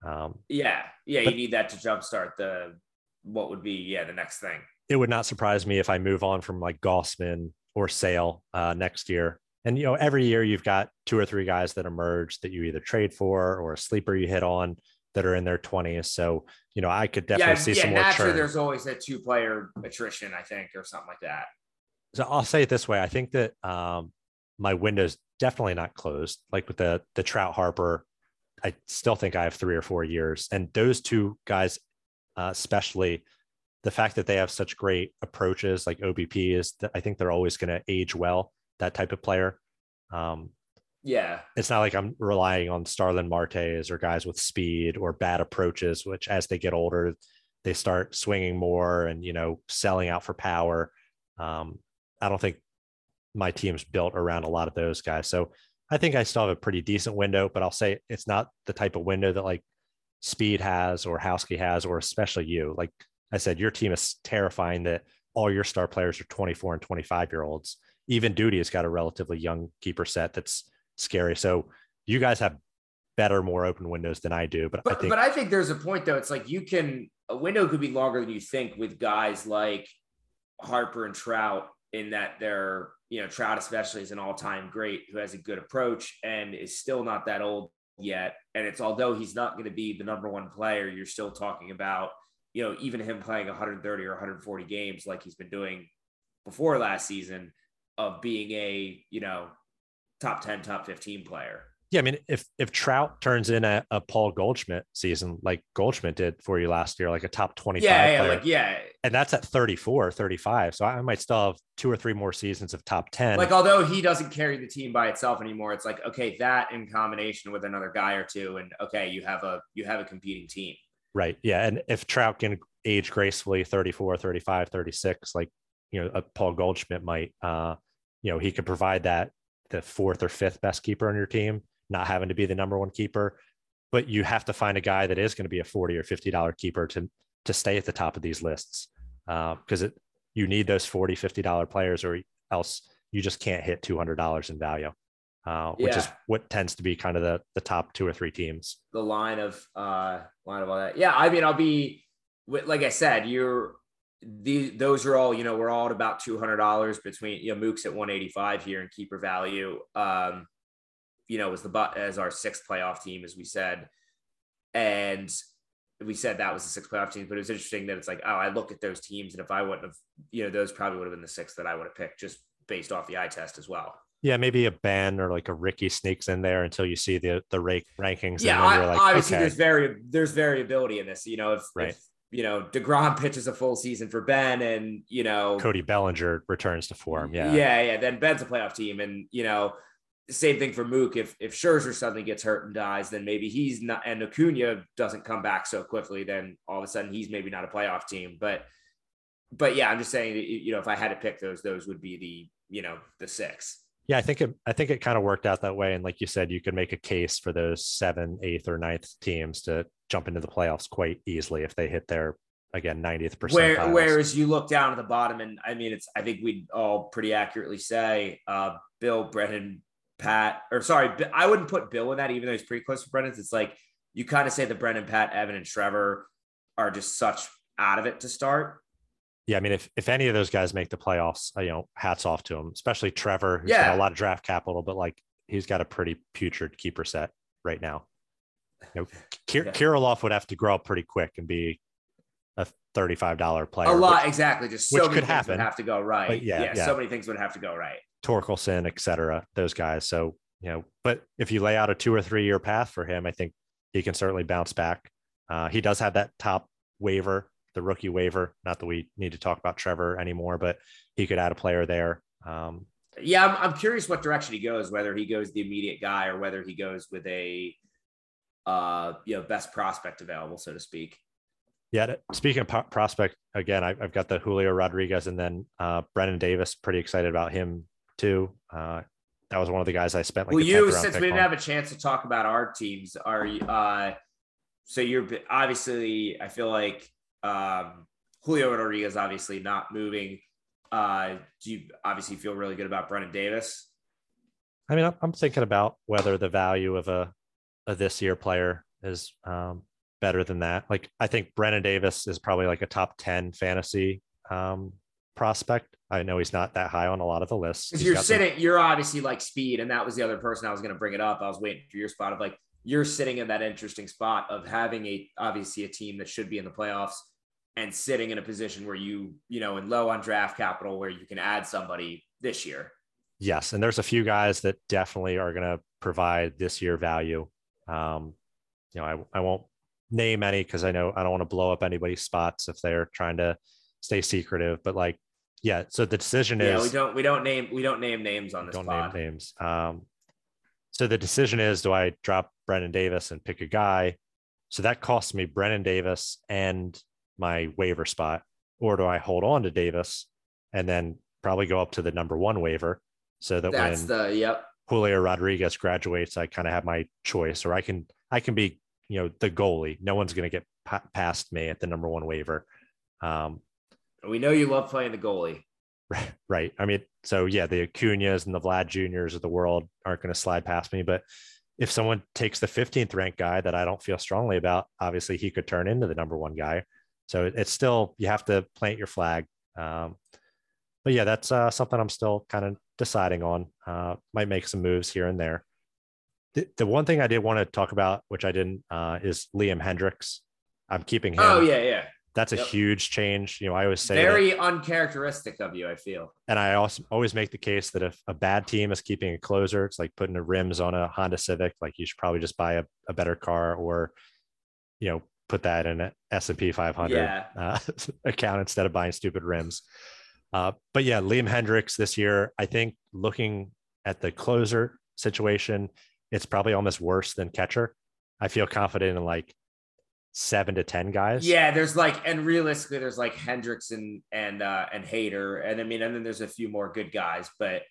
Um, yeah, yeah, you need that to jumpstart the what would be yeah the next thing. It would not surprise me if I move on from like Gausman or Sale uh, next year. And you know, every year you've got two or three guys that emerge that you either trade for or a sleeper you hit on that are in their 20s. So, you know, I could definitely yeah, see yeah, some more naturally there's always a two player attrition, I think, or something like that. So I'll say it this way. I think that um, my window's definitely not closed. Like with the the Trout Harper I still think I have three or four years. And those two guys, uh, especially the fact that they have such great approaches like OBP is that I think they're always going to age well, that type of player. Um, yeah. It's not like I'm relying on Starling Martes or guys with speed or bad approaches, which as they get older, they start swinging more and you know selling out for power. Um, I don't think my team's built around a lot of those guys. So I think I still have a pretty decent window, but I'll say it's not the type of window that like Speed has or Houski has, or especially you. Like I said, your team is terrifying that all your star players are 24 and 25 year olds. Even Duty has got a relatively young keeper set that's scary. So you guys have better, more open windows than I do. But, but I think, but I think there's a point though. It's like you can a window could be longer than you think with guys like Harper and Trout in that they're you know Trout especially is an all time great who has a good approach and is still not that old yet. And it's although he's not going to be the number one player, you're still talking about you know even him playing 130 or 140 games like he's been doing before last season of being a you know top 10 top 15 player yeah, I mean, if if Trout turns in a, a Paul Goldschmidt season like Goldschmidt did for you last year, like a top 25 yeah, yeah, player, like, yeah. and that's at 34, 35. So I might still have two or three more seasons of top 10. Like, although he doesn't carry the team by itself anymore, it's like, okay, that in combination with another guy or two, and okay, you have a you have a competing team. Right. Yeah. And if Trout can age gracefully 34, 35, 36, like, you know, a Paul Goldschmidt might, uh, you know, he could provide that the fourth or fifth best keeper on your team not having to be the number one keeper. But you have to find a guy that is going to be a forty or fifty dollar keeper to to stay at the top of these lists because uh, it you need those 40 50 dollar players or else you just can't hit $200 in value uh, which yeah. is what tends to be kind of the the top two or three teams the line of uh line of all that yeah i mean i'll be like i said you're the those are all you know we're all at about $200 between you know mook's at 185 here in keeper value um you know, was the as our sixth playoff team, as we said, and we said that was the sixth playoff team. But it was interesting that it's like, oh, I look at those teams, and if I wouldn't have, you know, those probably would have been the six that I would have picked just based off the eye test as well. Yeah, maybe a Ben or like a Ricky sneaks in there until you see the the rake rankings. Yeah, I, like, obviously okay. there's very there's variability in this. You know, if, right. if you know Degrom pitches a full season for Ben, and you know Cody Bellinger returns to form. Yeah, yeah, yeah. Then Ben's a playoff team, and you know same thing for Mook. If if Scherzer suddenly gets hurt and dies, then maybe he's not, and Acuna doesn't come back so quickly, then all of a sudden he's maybe not a playoff team. But but yeah, I'm just saying you know if I had to pick those, those would be the you know the six. Yeah, I think it. I think it kind of worked out that way, and like you said, you could make a case for those seven, eighth, or ninth teams to jump into the playoffs quite easily if they hit their again 90th percent. Where, whereas you look down at the bottom, and I mean, it's I think we'd all pretty accurately say uh, Bill, Brennan, Pat, or sorry, I wouldn't put Bill in that, even though he's pretty close to Brendan's. It's like you kind of say that Brendan, Pat, Evan, and Trevor are just such out of it to start. Yeah, I mean, if if any of those guys make the playoffs, uh, you know, hats off to them, especially Trevor, who's yeah. got a lot of draft capital, but like he's got a pretty putrid keeper set right now. You know, Kir- yeah. Kirilloff would have to grow up pretty quick and be a thirty-five dollar player. A lot, exactly. Just so which could happen. have to go right. Yeah, yeah, yeah, so many things would have to go right. Torkelson, et cetera, those guys. So, you know, but if you lay out a two or three year path for him, I think he can certainly bounce back. Uh, he does have that top waiver, the rookie waiver. Not that we need to talk about Trevor anymore, but he could add a player there. Um, yeah, I'm, I'm curious what direction he goes, whether he goes the immediate guy or whether he goes with a, uh, you know, best prospect available, so to speak. Yeah. Speaking of prospect, again, I, have got the Julio Rodriguez and then uh, Brennen Davis. Pretty excited about him too. Uh, that was one of the guys I spent. Like well, you since we didn't on. have a chance to talk about our teams, are you? Uh, so you're obviously. I feel like um, Julio Rodriguez obviously not moving. Uh, do you obviously feel really good about Brennen Davis? I mean, I'm thinking about whether the value of a, a this year player is um, better than that. Like, I think Brennen Davis is probably like a top 10 fantasy um, prospect. I know he's not that high on a lot of the lists. Because you're sitting, some... you're obviously like speed, and that was the other person I was going to bring it up. I was waiting for your spot of like you're sitting in that interesting spot of having a obviously a team that should be in the playoffs and sitting in a position where you you know in low on draft capital where you can add somebody this year. Yes, and there's a few guys that definitely are going to provide this year value. Um, you know, I, I won't name any because I know I don't want to blow up anybody's spots if they're trying to stay secretive. But like, yeah. So the decision yeah, is we don't we don't name we don't name names on this. Don't pod. name names. Um, so the decision is: do I drop Brennen Davis and pick a guy? So that costs me Brennen Davis and my waiver spot, or do I hold on to Davis and then probably go up to the number one waiver so that That's when the yep. Julio Rodriguez graduates, I kind of have my choice, or I can I can be you know the goalie. No one's going to get pa- past me at the number one waiver. Um, We know you love playing the goalie. Right. Right. I mean, so yeah, the Acuñas and the Vlad Juniors of the world aren't going to slide past me. But if someone takes the 15th ranked guy that I don't feel strongly about, obviously he could turn into the number one guy. So it's still, you have to plant your flag. Um, but yeah, that's uh, something I'm still kind of deciding on. Uh, might make some moves here and there. The, the one thing I did want to talk about, which I didn't, uh, is Liam Hendriks. I'm keeping him. Oh yeah, yeah. That's a Yep. huge change. You know, I always say that- Very uncharacteristic of you, I feel. and I also always make the case that if a bad team is keeping a closer, it's like putting the rims on a Honda Civic. Like you should probably just buy a, a better car or, you know, put that in an S and P 500 Yeah. uh, account instead of buying stupid rims. Uh, but yeah, Liam Hendriks this year, I think looking at the closer situation, it's probably almost worse than catcher. I feel confident in like seven to ten guys. Yeah, there's like, and realistically, there's like Hendriks and and uh and Hader, and I mean, and then there's a few more good guys, but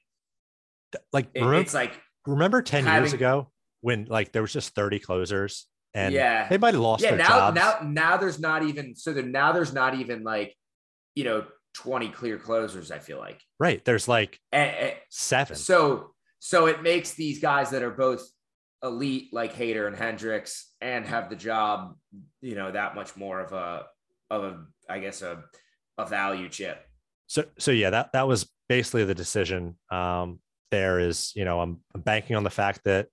like it- remember, it's like, remember 10 years ago when like there was just 30 closers and Yeah. they might have lost yeah. Now, jobs. now, now there's not even so there now there's not even like, you know, 20 clear closers. I feel like, right. There's like and, and- seven. so so it makes these guys that are both elite like Hader and Hendriks and have the job, you know, that much more of a of a I guess a a value chip. So so yeah, that that was basically the decision. Um, there is, you know, I'm, I'm banking on the fact that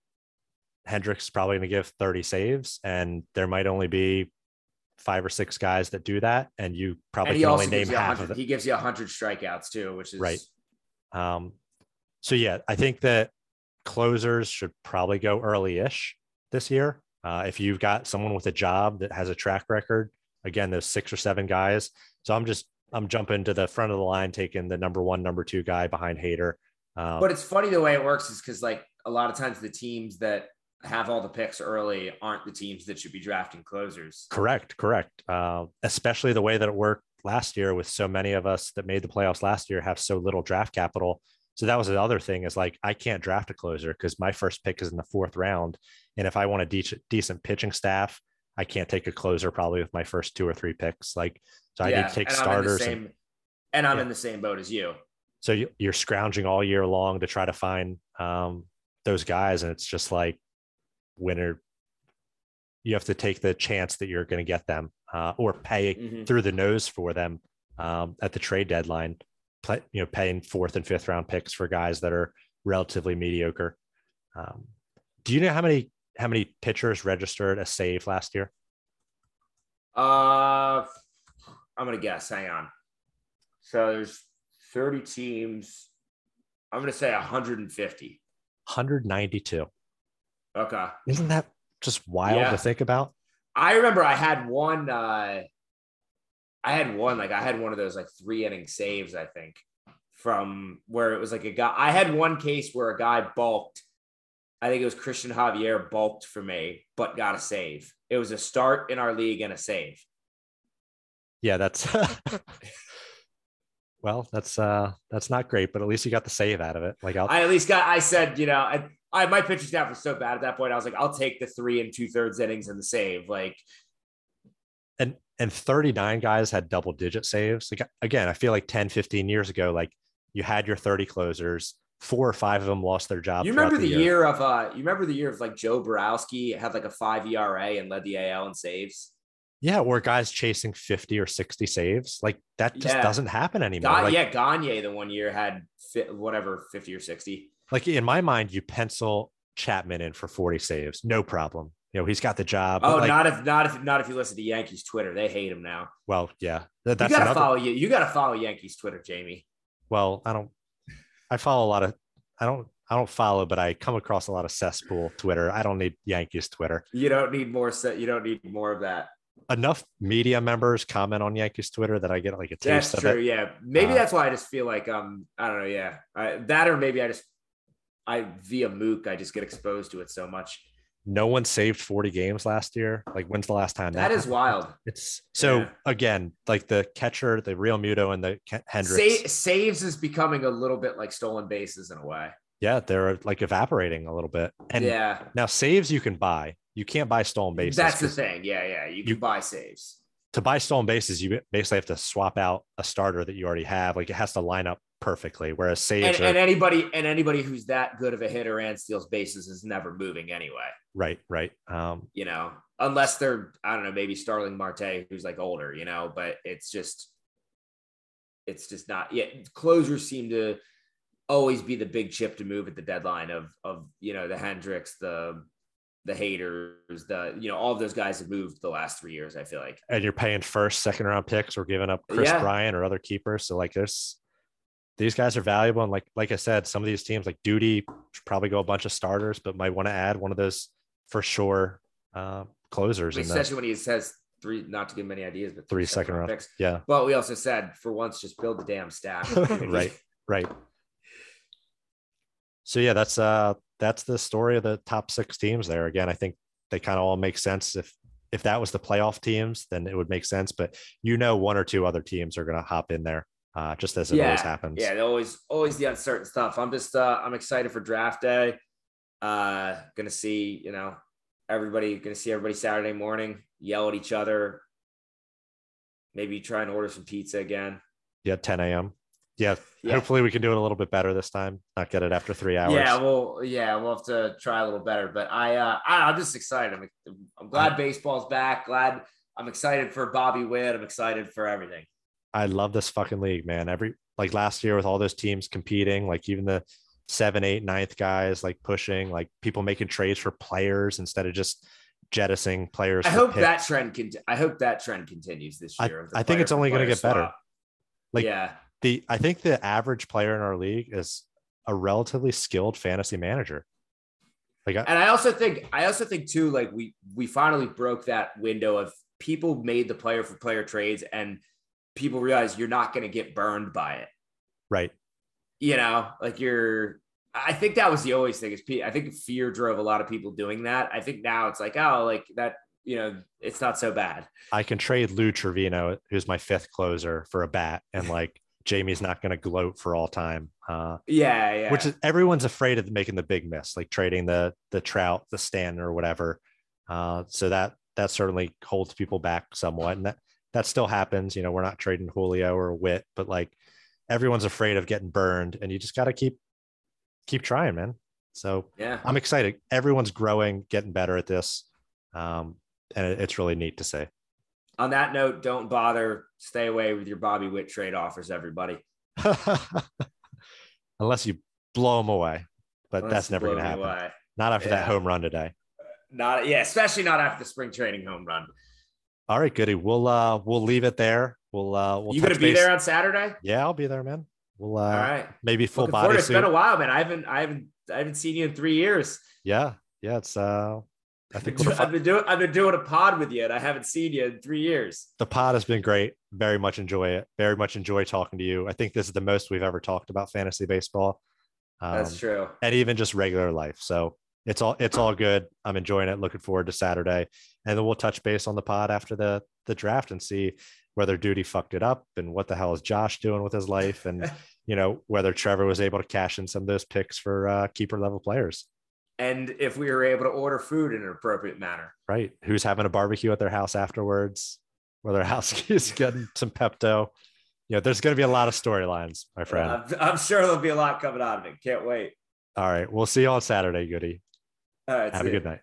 Hendriks is probably going to give 30 saves, and there might only be five or six guys that do that, and you probably he can only name half of 100, it. he gives you 100 strikeouts too, which is Right. Um, so yeah, I think that closers should probably go early-ish this year. Uh, if you've got someone with a job that has a track record, again, those six or seven guys. So I'm just I'm jumping to the front of the line, taking the number one, number two guy behind Hader. Um, But it's funny the way it works is because like a lot of times the teams that have all the picks early aren't the teams that should be drafting closers. correct, correct. Uh, especially the way that it worked last year, with so many of us that made the playoffs last year have so little draft capital. So that was the other thing is like I can't draft a closer because my first pick is in the fourth round, and if I want a de- decent pitching staff, I can't take a closer probably with my first two or three picks. Like so, I need to take and I'm in the starters. and- and I'm Yeah. in the same boat as you. so you- you're scrounging all year long to try to find um, those guys and it's just like winner you have to take the chance that you're going to get them uh, or pay Mhm. through the nose for them um, at the trade deadline play, you know paying fourth and fifth round picks for guys that are relatively mediocre um, do you know how many how many pitchers registered a save last year Uh, I'm gonna guess. Hang on. So there's 30 teams. I'm gonna say 150. 192 Okay. isn't that just wild Yeah. to think about I remember I had one. Uh, I had one like I had one of those like three inning saves. I think from where it was like a guy. I had one case where a guy bulked. I think it was Cristian Javier bulked for me, but got a save. It was a start in our league and a save. yeah that's well that's uh that's not great but at least you got the save out of it like I'll, I at least got. I said, you know, I, I my pitching staff was so bad at that point. I was like, I'll take the three and two thirds innings and the save. Like, and and 39 guys had double digit saves like again i feel like 10 15 years ago like you had your 30 closers four or five of them lost their job you remember the year. of uh, you remember the year of like Joe Borowski had like a five ERA and led the AL in saves. yeah or guys chasing 50 or 60 saves like that just Yeah. doesn't happen anymore Ga- like, yeah, Gagne the one year had fi- whatever fifty or sixty. like in my mind you pencil chapman in for 40 saves no problem you know he's got the job Oh, like, not if not if not if you listen to Yankees Twitter, they hate him now. well yeah that- that's you gotta another follow you. You gotta follow Yankees Twitter, Jamie. well i don't i follow a lot of i don't i don't follow but i come across a lot of cesspool twitter i don't need yankees twitter You don't need more. Set. You don't need more of that. enough media members comment on yankees twitter that i get like a taste That's true. it Yeah, maybe Uh, that's why I just feel like um I don't know. Yeah, I, that or maybe I just I via Mook I just get exposed to it so much. No one saved 40 games last year. Like, when's the last time that, that is happened? wild? It's so yeah. again, like the catcher, the Realmuto, and the Hendriks Sa- saves is becoming a little bit like stolen bases in a way. Yeah, they're like evaporating a little bit. And yeah, now saves you can buy. You can't buy stolen bases. That's the thing. Yeah, yeah, you can you, buy saves. To buy stolen bases, you basically have to swap out a starter that you already have. Like it has to line up perfectly. Whereas saves and, are, and anybody and anybody who's that good of a hitter and steals bases is never moving anyway. Right, right. Um, you know, unless they're I don't know, maybe Starling Marte, who's like older, you know, but it's just it's just not yeah, closers seem to always be the big chip to move at the deadline of of you know the Hendriks, the the Haders, the you know all of those guys have moved the last three years. I feel like, and you're paying first, second round picks or giving up Kris yeah. Bryant or other keepers. So like there's these guys are valuable, and like like I said, some of these teams like Duty should probably go a bunch of starters, but might want to add one of those for sure uh, closers. Especially when he says three, not to give many ideas, but three, three second, second round picks. Yeah. But we also said for once, just build the damn staff. right. Right. So yeah, that's uh that's the story of the top six teams there. Again, I think they kind of all make sense. If if that was the playoff teams, then it would make sense. But you know, one or two other teams are going to hop in there, uh, just as it yeah, always happens. Yeah, always always the uncertain stuff. I'm just uh, I'm excited for draft day. Uh, gonna see you know everybody gonna see everybody Saturday morning yell at each other. Maybe try and order some pizza again. Yeah, 10 a.m yeah, yeah, hopefully we can do it a little bit better this time. Not get it after three hours. Yeah, well, yeah, we'll have to try a little better. But I, uh, I am just excited. I'm, I'm glad baseball's back. Glad I'm excited for Bobby Witt. I'm excited for everything. I love this fucking league, man. Every like last year with all those teams competing, like even the seven, eight, ninth guys like pushing, like people making trades for players instead of just jettisoning players. I hope picks. that trend can. I hope that trend continues this year. I, I think it's only going to get swap. better. Like yeah the I think the average player in our league is a relatively skilled fantasy manager. Like, I, and I also think I also think too, like we we finally broke that window of people made the player for player trades, and people realize you're not going to get burned by it. Right. You know, like you're. I think that was the always thing is I think fear drove a lot of people doing that. I think now it's like, oh, like that, you know, it's not so bad. I can trade Lou Trivino, who's my fifth closer, for a bat, and like Jamie's not going to gloat for all time. Uh, yeah, yeah. Which is everyone's afraid of making the big miss, like trading the the Trout, the Stanton, or whatever. Uh, so that that certainly holds people back somewhat, and that that still happens. You know, we're not trading Julio or Witt, but like everyone's afraid of getting burned, and you just got to keep keep trying, man. So yeah, I'm excited. Everyone's growing, getting better at this, um, and it, it's really neat to see on that note, don't bother. Stay away with your Bobby Witt trade offers, everybody. Unless you blow them away, but Unless that's never going to happen. Away. Not after yeah. that home run today. Not yeah, especially not after the spring training home run. All right, goody. We'll uh we'll leave it there. We'll uh we'll you gonna be base. there on Saturday? Yeah, I'll be there, man. We'll uh all right maybe full Looking body. Forward. It's been a while, man. I haven't I haven't I haven't seen you in three years. Yeah, yeah. It's uh I think I've been doing I've been doing a pod with you, and I haven't seen you in three years. The pod has been great. Very much enjoy it. Very much enjoy talking to you. I think this is the most we've ever talked about fantasy baseball. Um, That's true. And even just regular life. So it's all it's all good. I'm enjoying it. Looking forward to Saturday, and then we'll touch base on the pod after the the draft and see whether Duty fucked it up and what the hell is Josh doing with his life, and you know whether Trevor was able to cash in some of those picks for uh, keeper level players and if we were able to order food in an appropriate manner. Right. Who's having a barbecue at their house afterwards? Whether house is getting some Pepto. You know, there's going to be a lot of storylines, my friend. I'm, I'm, sure there'll be a lot coming out of it. Can't wait. All right. We'll see you on Saturday, Goody. All right. Have a good night.